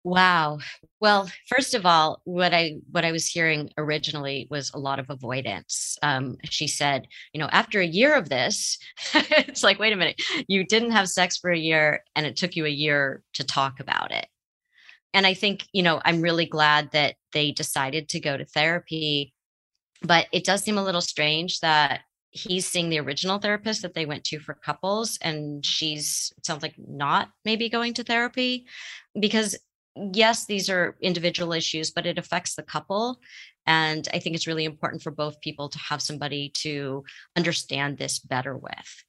Wow. Well, first of all, what I what I was hearing originally was a lot of avoidance. Um, she said, you know, after a year of this, it's like, wait a minute, you didn't have sex for a year, and it took you a year to talk about it. And I think, you know, I'm really glad that they decided to go to therapy, but it does seem a little strange that he's seeing the original therapist that they went to for couples and she's sounds like not maybe going to therapy because yes these are individual issues but it affects the couple and i think it's really important for both people to have somebody to understand this better with.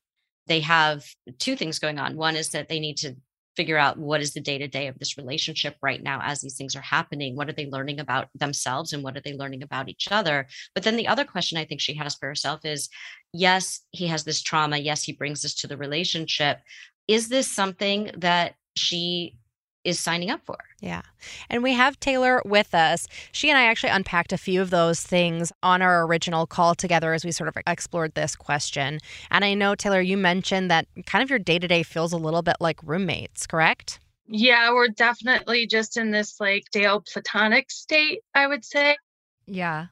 They have two things going on. One is that they need to figure out what is the day to day of this relationship right now as these things are happening. What are they learning about themselves and what are they learning about each other? But then the other question I think she has for herself is yes, he has this trauma. Yes, he brings this to the relationship. Is this something that she is signing up for. Yeah. And we have Taylor with us. She and I actually unpacked a few of those things on our original call together as we sort of explored this question. And I know, Taylor, you mentioned that kind of your day to day feels a little bit like roommates, correct? Yeah, we're definitely just in this like Dale platonic state, I would say. Yeah.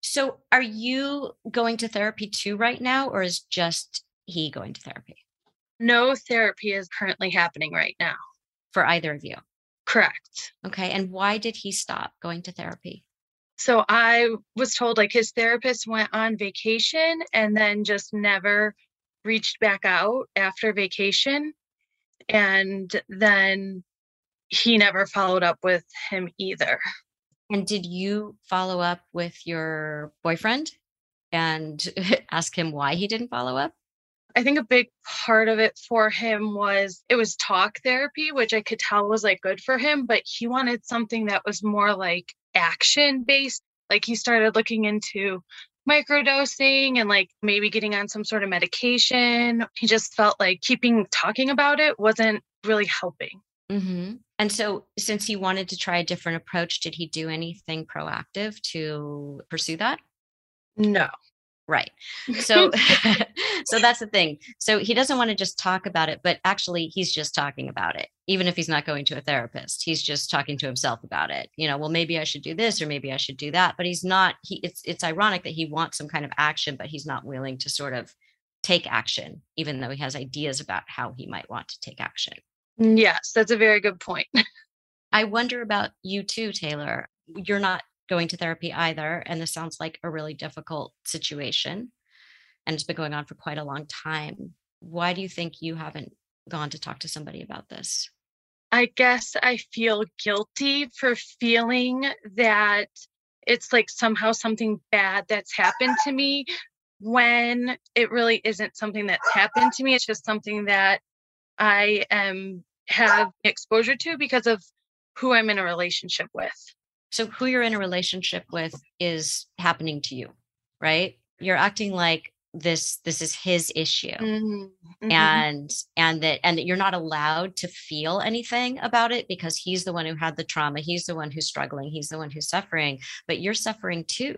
So are you going to therapy too right now, or is just he going to therapy? No therapy is currently happening right now for either of you? Correct. Okay. And why did he stop going to therapy? So I was told like his therapist went on vacation and then just never reached back out after vacation. And then he never followed up with him either. And did you follow up with your boyfriend and ask him why he didn't follow up? I think a big part of it for him was it was talk therapy, which I could tell was like good for him, but he wanted something that was more like action based. Like he started looking into microdosing and like maybe getting on some sort of medication. He just felt like keeping talking about it wasn't really helping. Mm-hmm. And so, since he wanted to try a different approach, did he do anything proactive to pursue that? No. Right. So so that's the thing. So he doesn't want to just talk about it, but actually he's just talking about it. Even if he's not going to a therapist, he's just talking to himself about it. You know, well maybe I should do this or maybe I should do that, but he's not he it's it's ironic that he wants some kind of action but he's not willing to sort of take action even though he has ideas about how he might want to take action. Yes, that's a very good point. I wonder about you too, Taylor. You're not going to therapy either. And this sounds like a really difficult situation. And it's been going on for quite a long time. Why do you think you haven't gone to talk to somebody about this? I guess I feel guilty for feeling that it's like somehow something bad that's happened to me when it really isn't something that's happened to me. It's just something that I am have exposure to because of who I'm in a relationship with. So who you're in a relationship with is happening to you, right? You're acting like this this is his issue mm-hmm. Mm-hmm. and and that and that you're not allowed to feel anything about it because he's the one who had the trauma he's the one who's struggling he's the one who's suffering but you're suffering too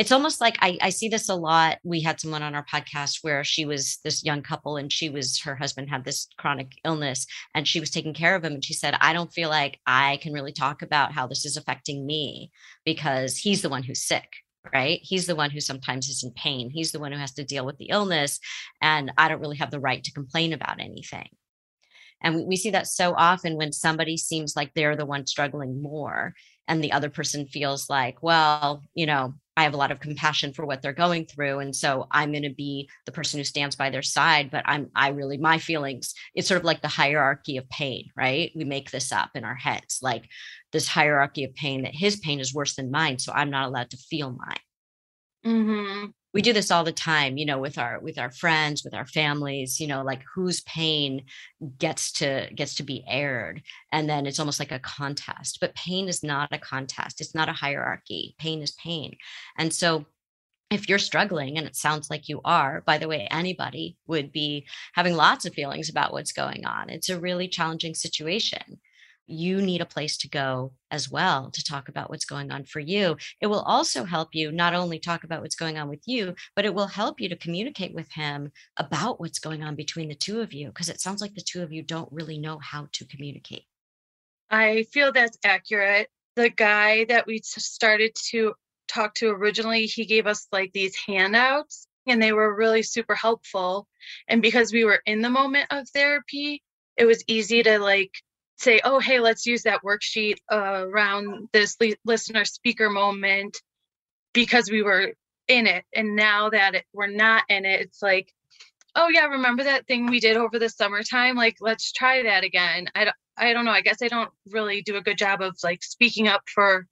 it's almost like I, I see this a lot. We had someone on our podcast where she was this young couple and she was her husband had this chronic illness and she was taking care of him. And she said, I don't feel like I can really talk about how this is affecting me because he's the one who's sick right? He's the one who sometimes is in pain. He's the one who has to deal with the illness. And I don't really have the right to complain about anything. And we, we see that so often when somebody seems like they're the one struggling more and the other person feels like, well, you know, I have a lot of compassion for what they're going through. And so I'm going to be the person who stands by their side. But I'm, I really, my feelings, it's sort of like the hierarchy of pain, right? We make this up in our heads, like this hierarchy of pain that his pain is worse than mine. So I'm not allowed to feel mine. Mm-hmm we do this all the time you know with our with our friends with our families you know like whose pain gets to gets to be aired and then it's almost like a contest but pain is not a contest. It's not a hierarchy. Pain is pain. And so if you're struggling and it sounds like you are by the way anybody would be having lots of feelings about what's going on. It's a really challenging situation you need a place to go as well to talk about what's going on for you. It will also help you not only talk about what's going on with you, but it will help you to communicate with him about what's going on between the two of you, because it sounds like the two of you don't really know how to communicate. I feel that's accurate. The guy that we started to talk to originally, he gave us like these handouts and they were really super helpful. And because we were in the moment of therapy, it was easy to like say, oh, hey, let's use that worksheet uh, around this listener speaker moment because we were in it. And now that it, we're not in it, it's like, oh yeah, remember that thing we did over the summertime? Like, let's try that again. I don't, I don't know. I guess I don't really do a good job of like speaking up for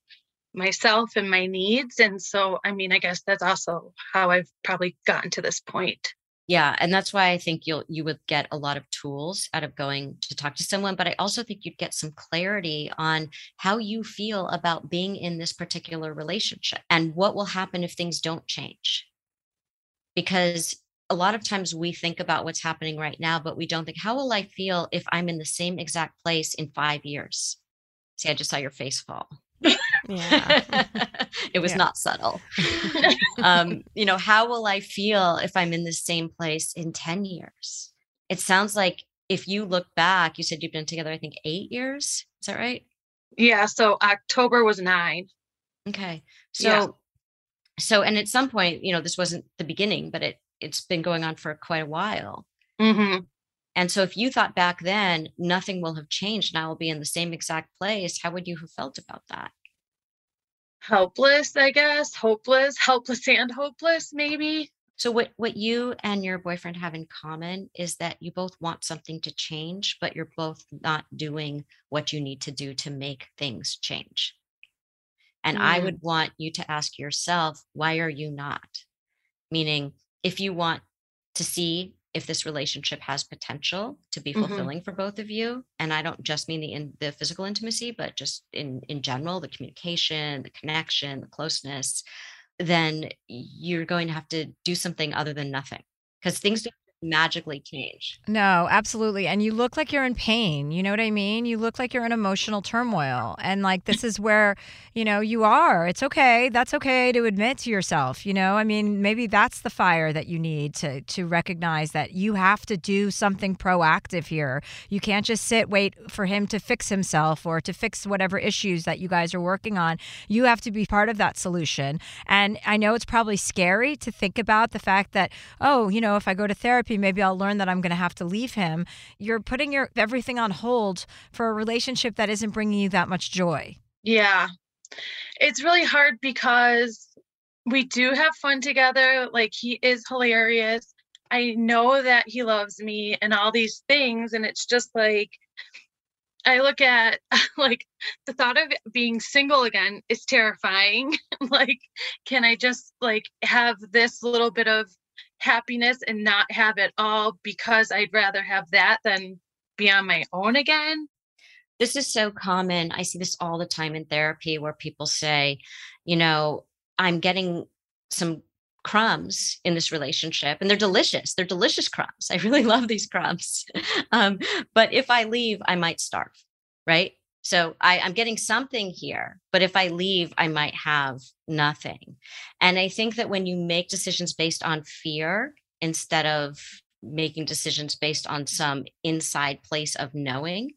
myself and my needs. And so, I mean, I guess that's also how I've probably gotten to this point. Yeah, and that's why I think you'll you would get a lot of tools out of going to talk to someone, but I also think you'd get some clarity on how you feel about being in this particular relationship and what will happen if things don't change. Because a lot of times we think about what's happening right now, but we don't think, how will I feel if I'm in the same exact place in five years? See, I just saw your face fall. Yeah. it was Yeah. not subtle. um, you know, how will I feel if I'm in the same place in 10 years? It sounds like if you look back, you said you've been together, I think, eight years. Is that right? Yeah. So October was nine. Okay. So, Yeah. so, and at some point, you know, this wasn't the beginning, but it it's been going on for quite a while. Mm-hmm. And so, if you thought back then nothing will have changed, and I will be in the same exact place, how would you have felt about that? Helpless, I guess. Hopeless, helpless and hopeless, maybe. So what what you and your boyfriend have in common is that you both want something to change, but you're both not doing what you need to do to make things change. And I Mm. would want you to ask yourself, why are you not? Meaning, if you want to see if this relationship has potential to be Mhm. fulfilling for both of you, and I don't just mean the in the physical intimacy, but just in in general, the communication, the connection, the closeness, then you're going to have to do something other than nothing because things don't magically change. No, absolutely. And you look like you're in pain. You know what I mean? You look like you're in emotional turmoil. And like this is where, you know, you are. It's okay. That's okay to admit to yourself, you know? I mean, maybe that's the fire that you need to to recognize that you have to do something proactive here. You can't just sit wait for him to fix himself or to fix whatever issues that you guys are working on. You have to be part of that solution. And I know it's probably scary to think about the fact that, oh, you know, if I go to therapy, maybe I'll learn that I'm going to have to leave him. You're putting your everything on hold for a relationship that isn't bringing you that much joy. Yeah. It's really hard because we do have fun together. Like, he is hilarious. I know that he loves me and all these things. And it's just like, I look at like the thought of being single again is terrifying. like, can I just like have this little bit of happiness and not have it all because I'd rather have that than be on my own again? This is so common. I see this all the time in therapy where people say, you know, I'm getting some crumbs in this relationship and they're delicious. They're delicious crumbs. I really love these crumbs. um, but if I leave, I might starve, right? So I, I'm getting something here, but if I leave, I might have nothing. And I think that when you make decisions based on fear instead of making decisions based on some inside place of knowing,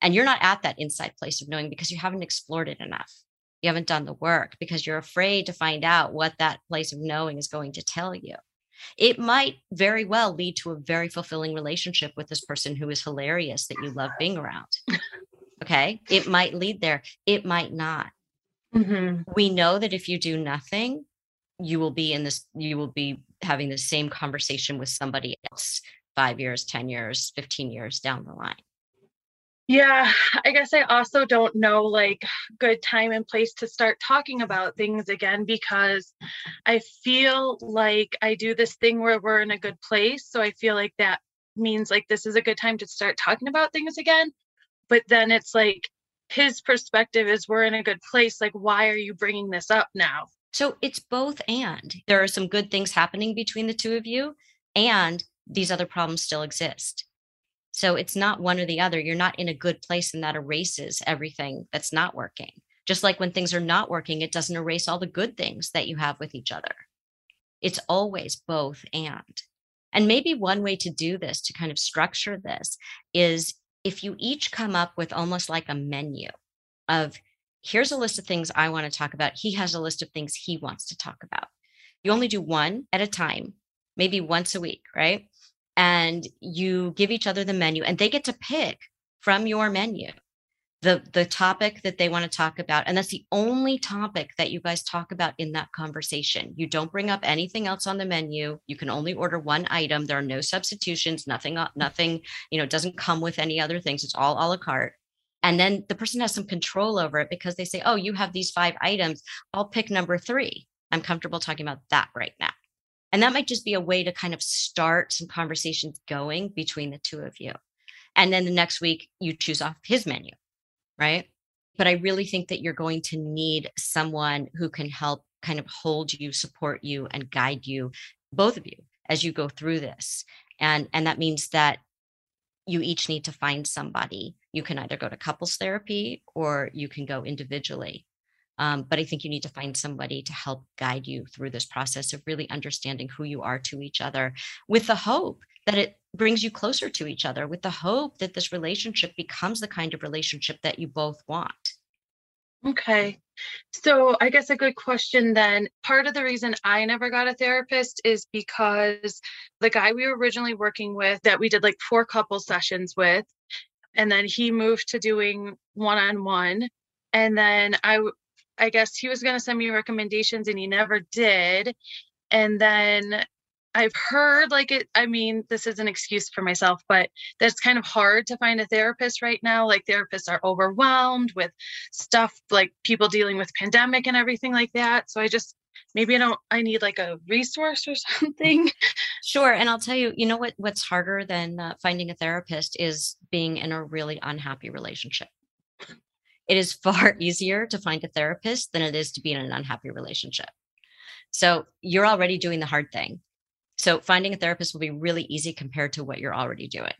and you're not at that inside place of knowing because you haven't explored it enough. You haven't done the work because you're afraid to find out what that place of knowing is going to tell you. It might very well lead to a very fulfilling relationship with this person who is hilarious that you love being around. Okay. It might lead there, it might not. Mm-hmm. We know that if you do nothing, you will be in this, you will be having the same conversation with somebody else five years, 10 years, 15 years down the line. Yeah, I guess I also don't know like good time and place to start talking about things again because I feel like I do this thing where we're in a good place. So I feel like that means like this is a good time to start talking about things again. But then it's like his perspective is we're in a good place. Like, why are you bringing this up now? So it's both and. There are some good things happening between the two of you, and these other problems still exist. So it's not one or the other. You're not in a good place, and that erases everything that's not working. Just like when things are not working, it doesn't erase all the good things that you have with each other. It's always both and. And maybe one way to do this, to kind of structure this, is if you each come up with almost like a menu of here's a list of things I want to talk about. He has a list of things he wants to talk about. You only do one at a time, maybe once a week, right? And you give each other the menu and they get to pick from your menu the the topic that they want to talk about and that's the only topic that you guys talk about in that conversation. You don't bring up anything else on the menu. You can only order one item. There are no substitutions nothing uh, nothing you know doesn't come with any other things. It's all a la carte. And then the person has some control over it because they say oh you have these five items. I'll pick number three. I'm comfortable talking about that right now. And that might just be a way to kind of start some conversations going between the two of you. And then the next week you choose off his menu right? But I really think that you're going to need someone who can help kind of hold you, support you, and guide you, both of you, as you go through this. And and that means that you each need to find somebody. You can either go to couples therapy or you can go individually. Um, but I think you need to find somebody to help guide you through this process of really understanding who you are to each other with the hope that it brings you closer to each other with the hope that this relationship becomes the kind of relationship that you both want. Okay. So, I guess a good question then. Part of the reason I never got a therapist is because the guy we were originally working with, that we did like four couple sessions with, and then he moved to doing one on one. And then I, I guess he was going to send me recommendations and he never did. And then I've heard like it, I mean, this is an excuse for myself, but that's kind of hard to find a therapist right now. Like therapists are overwhelmed with stuff like people dealing with pandemic and everything like that. So I just maybe I don't I need like a resource or something. Sure, and I'll tell you, you know what what's harder than uh, finding a therapist is being in a really unhappy relationship. It is far easier to find a therapist than it is to be in an unhappy relationship. So you're already doing the hard thing so finding a therapist will be really easy compared to what you're already doing.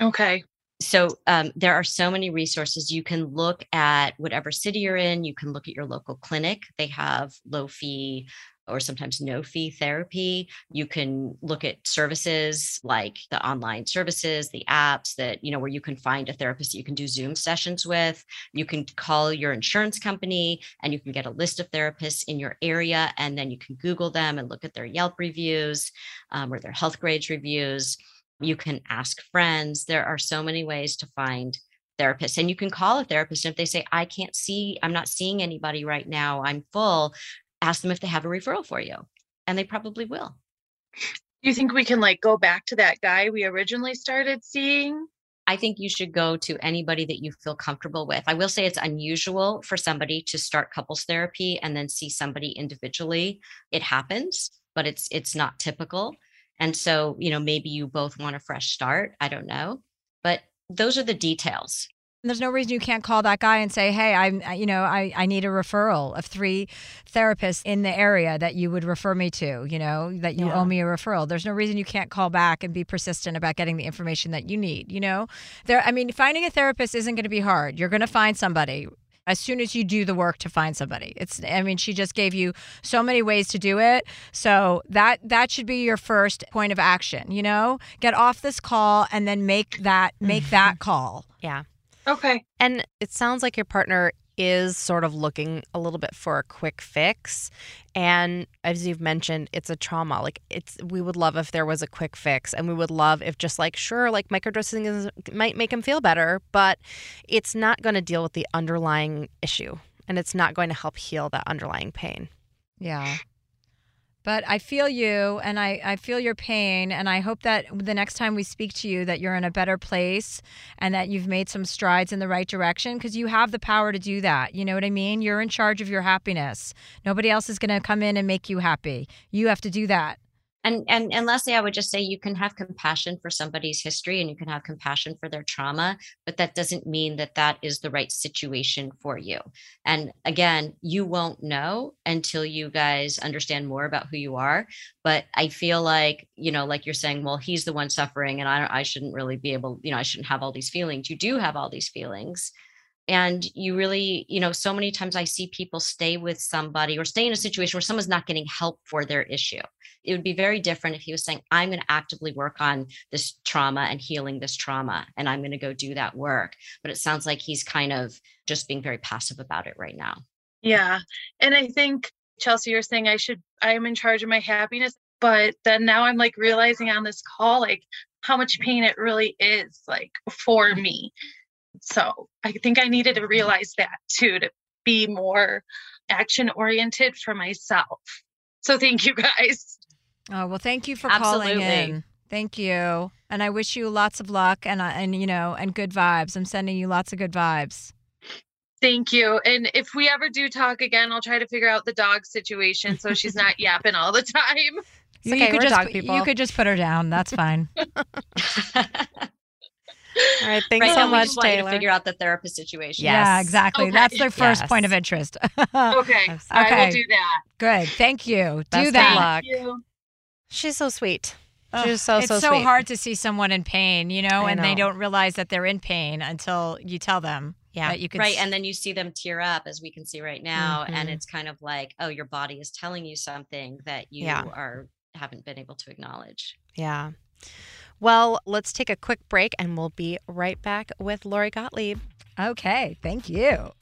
Okay. So um, there are so many resources. You can look at whatever city you're in. You can look at your local clinic. They have low fee or sometimes no fee therapy. You can look at services like the online services, the apps that, you know, where you can find a therapist that you can do Zoom sessions with. You can call your insurance company and you can get a list of therapists in your area. And then you can Google them and look at their Yelp reviews um, or their Healthgrades reviews. You can ask friends. There are so many ways to find therapists and you can call a therapist and if they say i can't see i'm not seeing anybody right now i'm full ask them if they have a referral for you and they probably will do you think we can like go back to that guy we originally started seeing I think you should go to anybody that you feel comfortable with. I will say it's unusual for somebody to start couples therapy and then see somebody individually. It happens, but it's it's not typical. And so, you know, maybe you both want a fresh start. I don't know. But those are the details. There's no reason you can't call that guy and say, "Hey, I'm, you know, I, I need a referral of three therapists in the area that you would refer me to. You know, that you yeah. owe me a referral." There's no reason you can't call back and be persistent about getting the information that you need. You know, there. I mean, finding a therapist isn't going to be hard. You're going to find somebody as soon as you do the work to find somebody. It's I mean she just gave you so many ways to do it. So that that should be your first point of action, you know? Get off this call and then make that make that call. Yeah. Okay. And it sounds like your partner is sort of looking a little bit for a quick fix. And as you've mentioned it's a trauma. Like it's we would love if there was a quick fix and we would love if just like sure like microdosing is, might make him feel better but it's not going to deal with the underlying issue and it's not going to help heal that underlying pain. Yeah but I feel you and I, I feel your pain. And I hope that the next time we speak to you, that you're in a better place and that you've made some strides in the right direction because you have the power to do that. You know what I mean? You're in charge of your happiness. Nobody else is going to come in and make you happy. You have to do that and and and lastly i would just say you can have compassion for somebody's history and you can have compassion for their trauma but that doesn't mean that that is the right situation for you. And again you won't know until you guys understand more about who you are but i feel like you know like you're saying well he's the one suffering and i i shouldn't really be able you know i shouldn't have all these feelings. You do have all these feelings and you really you know so many times i see people stay with somebody or stay in a situation where someone's not getting help for their issue. It would be very different if he was saying i'm going to actively work on this trauma and healing this trauma and i'm going to go do that work. But it sounds like he's kind of just being very passive about it right now. Yeah. And i think chelsea you're saying i should i am in charge of my happiness but then now i'm like realizing on this call like how much pain it really is like for mm-hmm. me So I think I needed to realize that too, to be more action oriented for myself. So thank you guys. Oh, well, thank you for Absolutely. calling in. Thank you. And I wish you lots of luck and, uh, and, you know, and good vibes. I'm sending you lots of good vibes. Thank you. And if we ever do talk again, I'll try to figure out the dog situation so she's not yapping all the time. You, okay, you could we're just dog people. You could just put her down. That's fine. All right. Thanks right so now, we much, just want you to Taylor. figure out the therapist situation. Yeah, exactly. Okay. That's their first Yes. point of interest. Okay. I Okay. will do that. Good. Thank you. Best Do of that. luck. Thank you. She's so sweet. Ugh, She's so, it's so so hard to see someone in pain, you know, I and they don't realize that they're in pain until you tell them Yeah. you can. Right. s- And then you see them tear up, as we can see right now. And Mhm. it's kind of like, oh, your body is telling you something that you Yeah. are haven't been able to acknowledge. Yeah. Well, let's take a quick break and we'll be right back with Lori Gottlieb. okay. Thank you.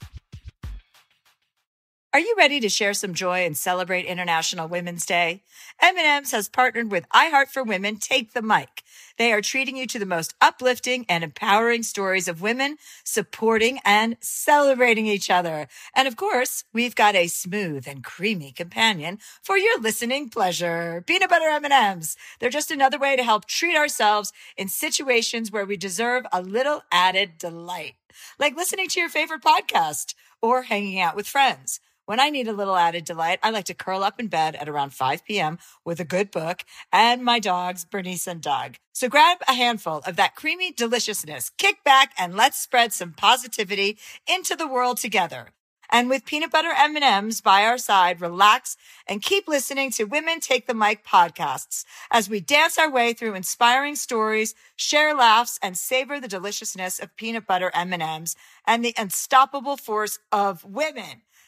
Are you ready to share some joy and celebrate International Women's Day? M&M's has partnered with iHeart for Women Take the Mic. They are treating you to the most uplifting and empowering stories of women supporting and celebrating each other. And of course, we've got a smooth and creamy companion for your listening pleasure. Peanut butter M&Ms. They're just another way to help treat ourselves in situations where we deserve a little added delight, like listening to your favorite podcast or hanging out with friends. When I need a little added delight, I like to curl up in bed at around 5 p.m. with a good book and my dogs, Bernice and Doug. So grab a handful of that creamy deliciousness, kick back, and let's spread some positivity into the world together. And with peanut butter M&Ms by our side, relax and keep listening to Women Take the Mic podcasts as we dance our way through inspiring stories, share laughs, and savor the deliciousness of peanut butter M&Ms and the unstoppable force of women.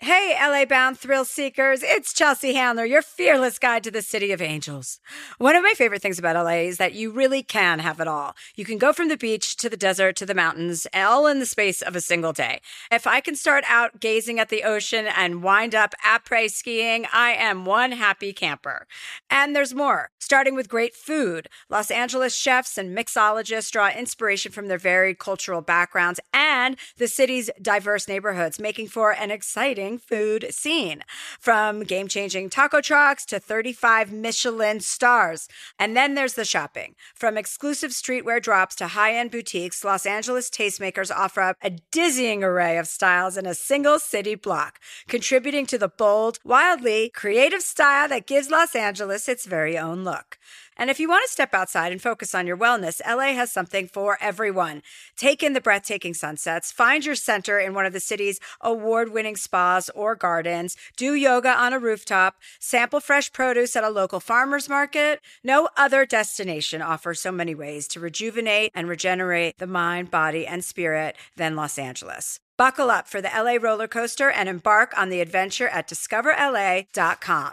Hey, LA bound thrill seekers, it's Chelsea Handler, your fearless guide to the City of Angels. One of my favorite things about LA is that you really can have it all. You can go from the beach to the desert to the mountains, all in the space of a single day. If I can start out gazing at the ocean and wind up après skiing, I am one happy camper. And there's more. Starting with great food, Los Angeles chefs and mixologists draw inspiration from their varied cultural backgrounds and the city's diverse neighborhoods, making for an exciting food scene. From game changing taco trucks to 35 Michelin stars. And then there's the shopping. From exclusive streetwear drops to high end boutiques, Los Angeles tastemakers offer up a dizzying array of styles in a single city block, contributing to the bold, wildly creative style that gives Los Angeles its very own look. And if you want to step outside and focus on your wellness, LA has something for everyone. Take in the breathtaking sunsets, find your center in one of the city's award winning spas or gardens, do yoga on a rooftop, sample fresh produce at a local farmer's market. No other destination offers so many ways to rejuvenate and regenerate the mind, body, and spirit than Los Angeles. Buckle up for the LA roller coaster and embark on the adventure at discoverla.com.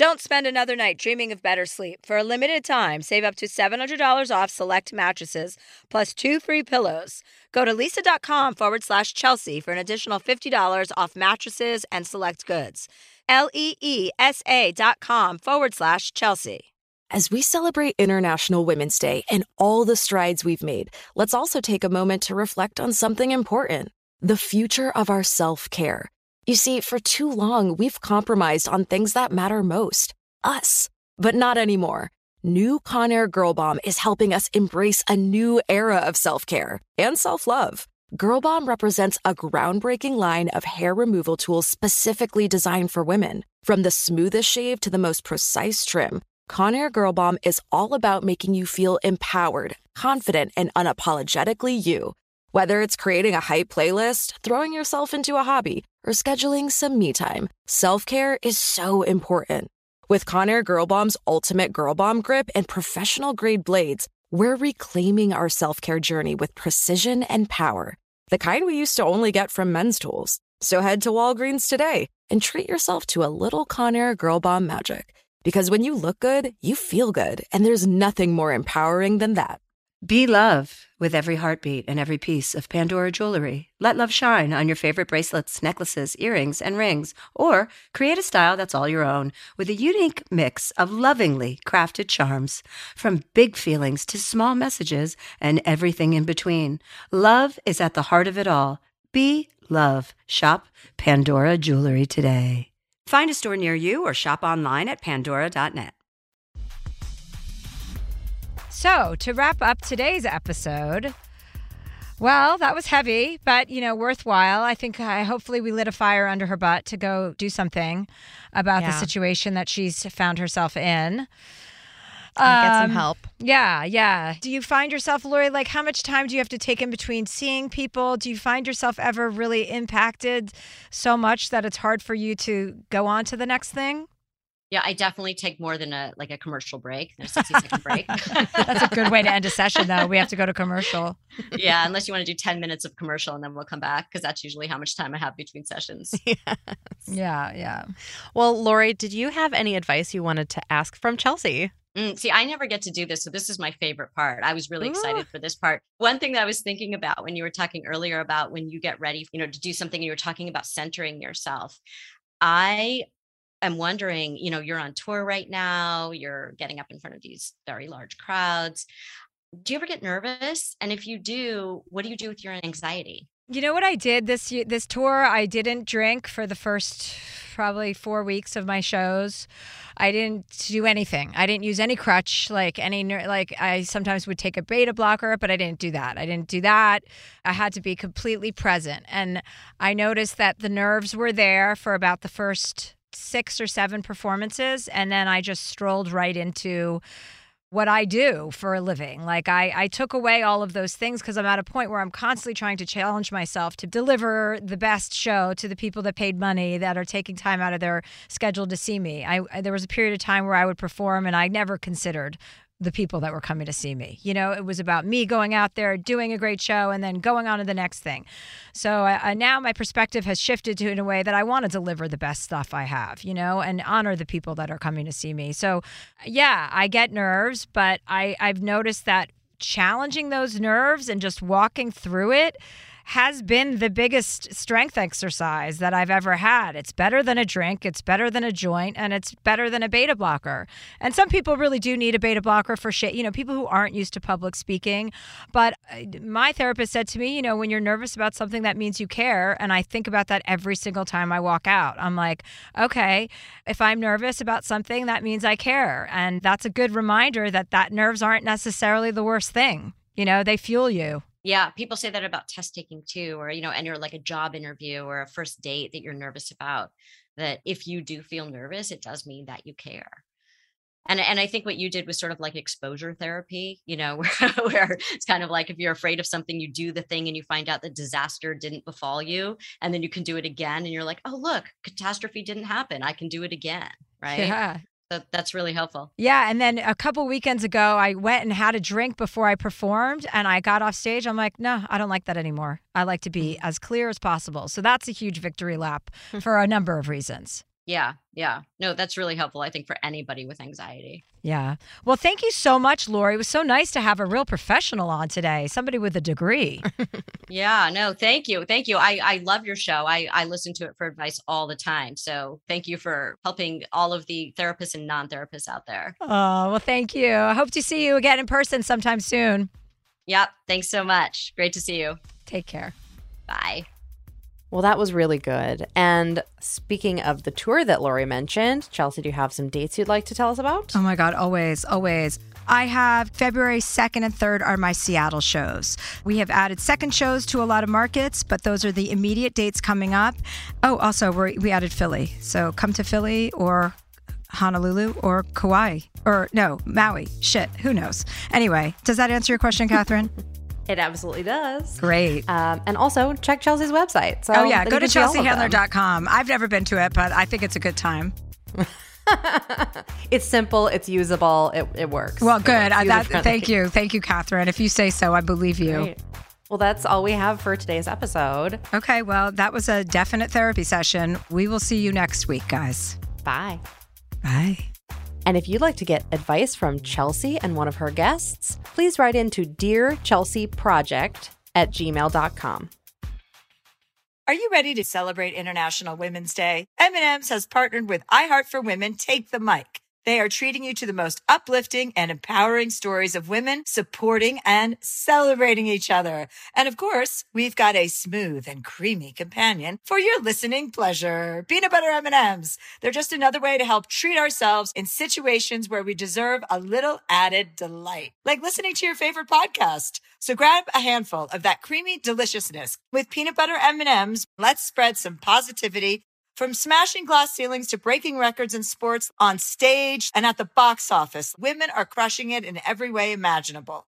Don't spend another night dreaming of better sleep. For a limited time, save up to $700 off select mattresses plus two free pillows. Go to leesa.com forward slash Chelsea for an additional $50 off mattresses and select goods. L E E S A dot com forward slash Chelsea. As we celebrate International Women's Day and all the strides we've made, let's also take a moment to reflect on something important the future of our self care. You see, for too long, we've compromised on things that matter most us. But not anymore. New Conair Girl Bomb is helping us embrace a new era of self care and self love. Girl Bomb represents a groundbreaking line of hair removal tools specifically designed for women. From the smoothest shave to the most precise trim, Conair Girl Bomb is all about making you feel empowered, confident, and unapologetically you. Whether it's creating a hype playlist, throwing yourself into a hobby, or scheduling some me time, self care is so important. With Conair Girl Bomb's ultimate Girl Bomb grip and professional grade blades, we're reclaiming our self care journey with precision and power. The kind we used to only get from men's tools. So head to Walgreens today and treat yourself to a little Conair Girl Bomb magic. Because when you look good, you feel good, and there's nothing more empowering than that. Be love with every heartbeat and every piece of Pandora jewelry. Let love shine on your favorite bracelets, necklaces, earrings, and rings, or create a style that's all your own with a unique mix of lovingly crafted charms. From big feelings to small messages and everything in between, love is at the heart of it all. Be love. Shop Pandora Jewelry today. Find a store near you or shop online at pandora.net. So, to wrap up today's episode, well, that was heavy, but you know, worthwhile. I think uh, hopefully we lit a fire under her butt to go do something about the situation that she's found herself in. Get some Um, help. Yeah, yeah. Do you find yourself, Lori, like how much time do you have to take in between seeing people? Do you find yourself ever really impacted so much that it's hard for you to go on to the next thing? Yeah, I definitely take more than a like a commercial break, a 60 second break. That's a good way to end a session, though. We have to go to commercial. yeah, unless you want to do 10 minutes of commercial and then we'll come back because that's usually how much time I have between sessions. Yeah, yeah. Well, Lori, did you have any advice you wanted to ask from Chelsea? Mm, see, I never get to do this. So, this is my favorite part. I was really excited for this part. One thing that I was thinking about when you were talking earlier about when you get ready, you know, to do something, you were talking about centering yourself. I am wondering, you know, you're on tour right now, you're getting up in front of these very large crowds. Do you ever get nervous? And if you do, what do you do with your anxiety? You know what I did this this tour? I didn't drink for the first probably four weeks of my shows. I didn't do anything. I didn't use any crutch, like any like I sometimes would take a beta blocker, but I didn't do that. I didn't do that. I had to be completely present, and I noticed that the nerves were there for about the first six or seven performances, and then I just strolled right into what I do for a living. Like I, I took away all of those things because I'm at a point where I'm constantly trying to challenge myself to deliver the best show to the people that paid money that are taking time out of their schedule to see me. I, there was a period of time where I would perform and I never considered the people that were coming to see me. You know, it was about me going out there, doing a great show, and then going on to the next thing. So now my perspective has shifted to in a way that I want to deliver the best stuff I have, you know, and honor the people that are coming to see me. So, yeah, I get nerves, but I I've noticed that challenging those nerves and just walking through it has been the biggest strength exercise that I've ever had. It's better than a drink, it's better than a joint, and it's better than a beta blocker. And some people really do need a beta blocker for shit, you know, people who aren't used to public speaking. But uh, my therapist said to me, you know, when you're nervous about something, that means you care. And I think about that every single time I walk out. I'm like, okay, if I'm nervous about something, that means I care. And that's a good reminder that that nerves aren't necessarily the worst thing. You know, they fuel you. Yeah, people say that about test taking too, or you know, and you're like a job interview or a first date that you're nervous about. That if you do feel nervous, it does mean that you care. And and I think what you did was sort of like exposure therapy, you know, where, where it's kind of like if you're afraid of something, you do the thing and you find out that disaster didn't befall you, and then you can do it again, and you're like, oh look, catastrophe didn't happen. I can do it again, right? Yeah. So that's really helpful. Yeah, and then a couple weekends ago, I went and had a drink before I performed, and I got off stage. I'm like, no, I don't like that anymore. I like to be mm. as clear as possible. So that's a huge victory lap hmm. for a number of reasons. Yeah, yeah. No, that's really helpful. I think for anybody with anxiety. Yeah. Well, thank you so much, Lori. It was so nice to have a real professional on today, somebody with a degree. Yeah, no, thank you. Thank you. I, I love your show. I, I listen to it for advice all the time. So thank you for helping all of the therapists and non therapists out there. oh, well, thank you. I hope to see you again in person sometime soon. Yep. Thanks so much. Great to see you. Take care. Bye. Well, that was really good. And speaking of the tour that Lori mentioned, Chelsea, do you have some dates you'd like to tell us about? Oh my God, always, always. I have February 2nd and 3rd are my Seattle shows. We have added second shows to a lot of markets, but those are the immediate dates coming up. Oh, also, we we added Philly. So come to Philly or Honolulu or Kauai or no, Maui. Shit, who knows? Anyway, does that answer your question, Catherine? It absolutely does. Great. Um, and also check Chelsea's website. So oh, yeah, go to can see all of them. chelseahandler.com. I've never been to it, but I think it's a good time. it's simple, it's usable, it, it works. Well, good. works. Uh, that, thank you. Thank you, Catherine. If you say so, I believe you. Great. Well, that's all we have for today's episode. Okay, well, that was a definite therapy session. We will see you next week, guys. Bye. Bye. And if you'd like to get advice from Chelsea and one of her guests, please write into Dear Chelsea Project at gmail.com. Are you ready to celebrate International Women's Day? M&M's has partnered with iHeart for Women Take the Mic. They are treating you to the most uplifting and empowering stories of women supporting and celebrating each other. And of course, we've got a smooth and creamy companion for your listening pleasure. Peanut butter M&Ms. They're just another way to help treat ourselves in situations where we deserve a little added delight, like listening to your favorite podcast. So grab a handful of that creamy deliciousness with peanut butter M&Ms. Let's spread some positivity from smashing glass ceilings to breaking records in sports on stage and at the box office. Women are crushing it in every way imaginable.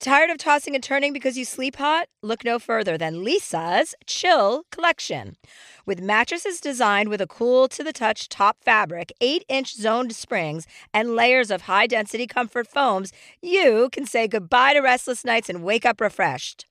Tired of tossing and turning because you sleep hot? Look no further than Leesa's Chill Collection. With mattresses designed with a cool to the touch top fabric, 8 inch zoned springs, and layers of high density comfort foams, you can say goodbye to restless nights and wake up refreshed.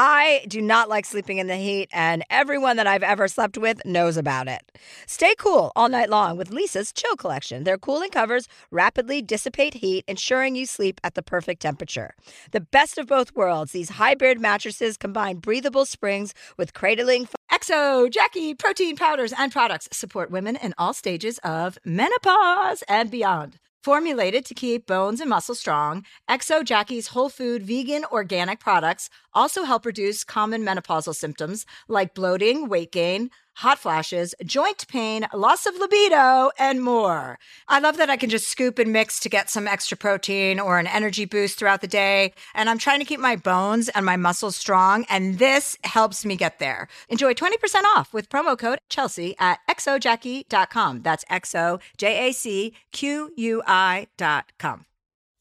I do not like sleeping in the heat, and everyone that I've ever slept with knows about it. Stay cool all night long with Leesa's Chill Collection. Their cooling covers rapidly dissipate heat, ensuring you sleep at the perfect temperature. The best of both worlds, these hybrid mattresses combine breathable springs with cradling. XOJacqui, protein powders and products support women in all stages of menopause and beyond. Formulated to keep bones and muscles strong, XOJacqui's whole food vegan organic products also help reduce common menopausal symptoms like bloating, weight gain, hot flashes, joint pain, loss of libido, and more. I love that I can just scoop and mix to get some extra protein or an energy boost throughout the day. And I'm trying to keep my bones and my muscles strong, and this helps me get there. Enjoy 20% off with promo code Chelsea at xojacqui.com. That's X O J A C Q U I.com.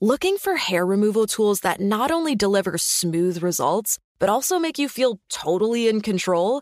Looking for hair removal tools that not only deliver smooth results, but also make you feel totally in control?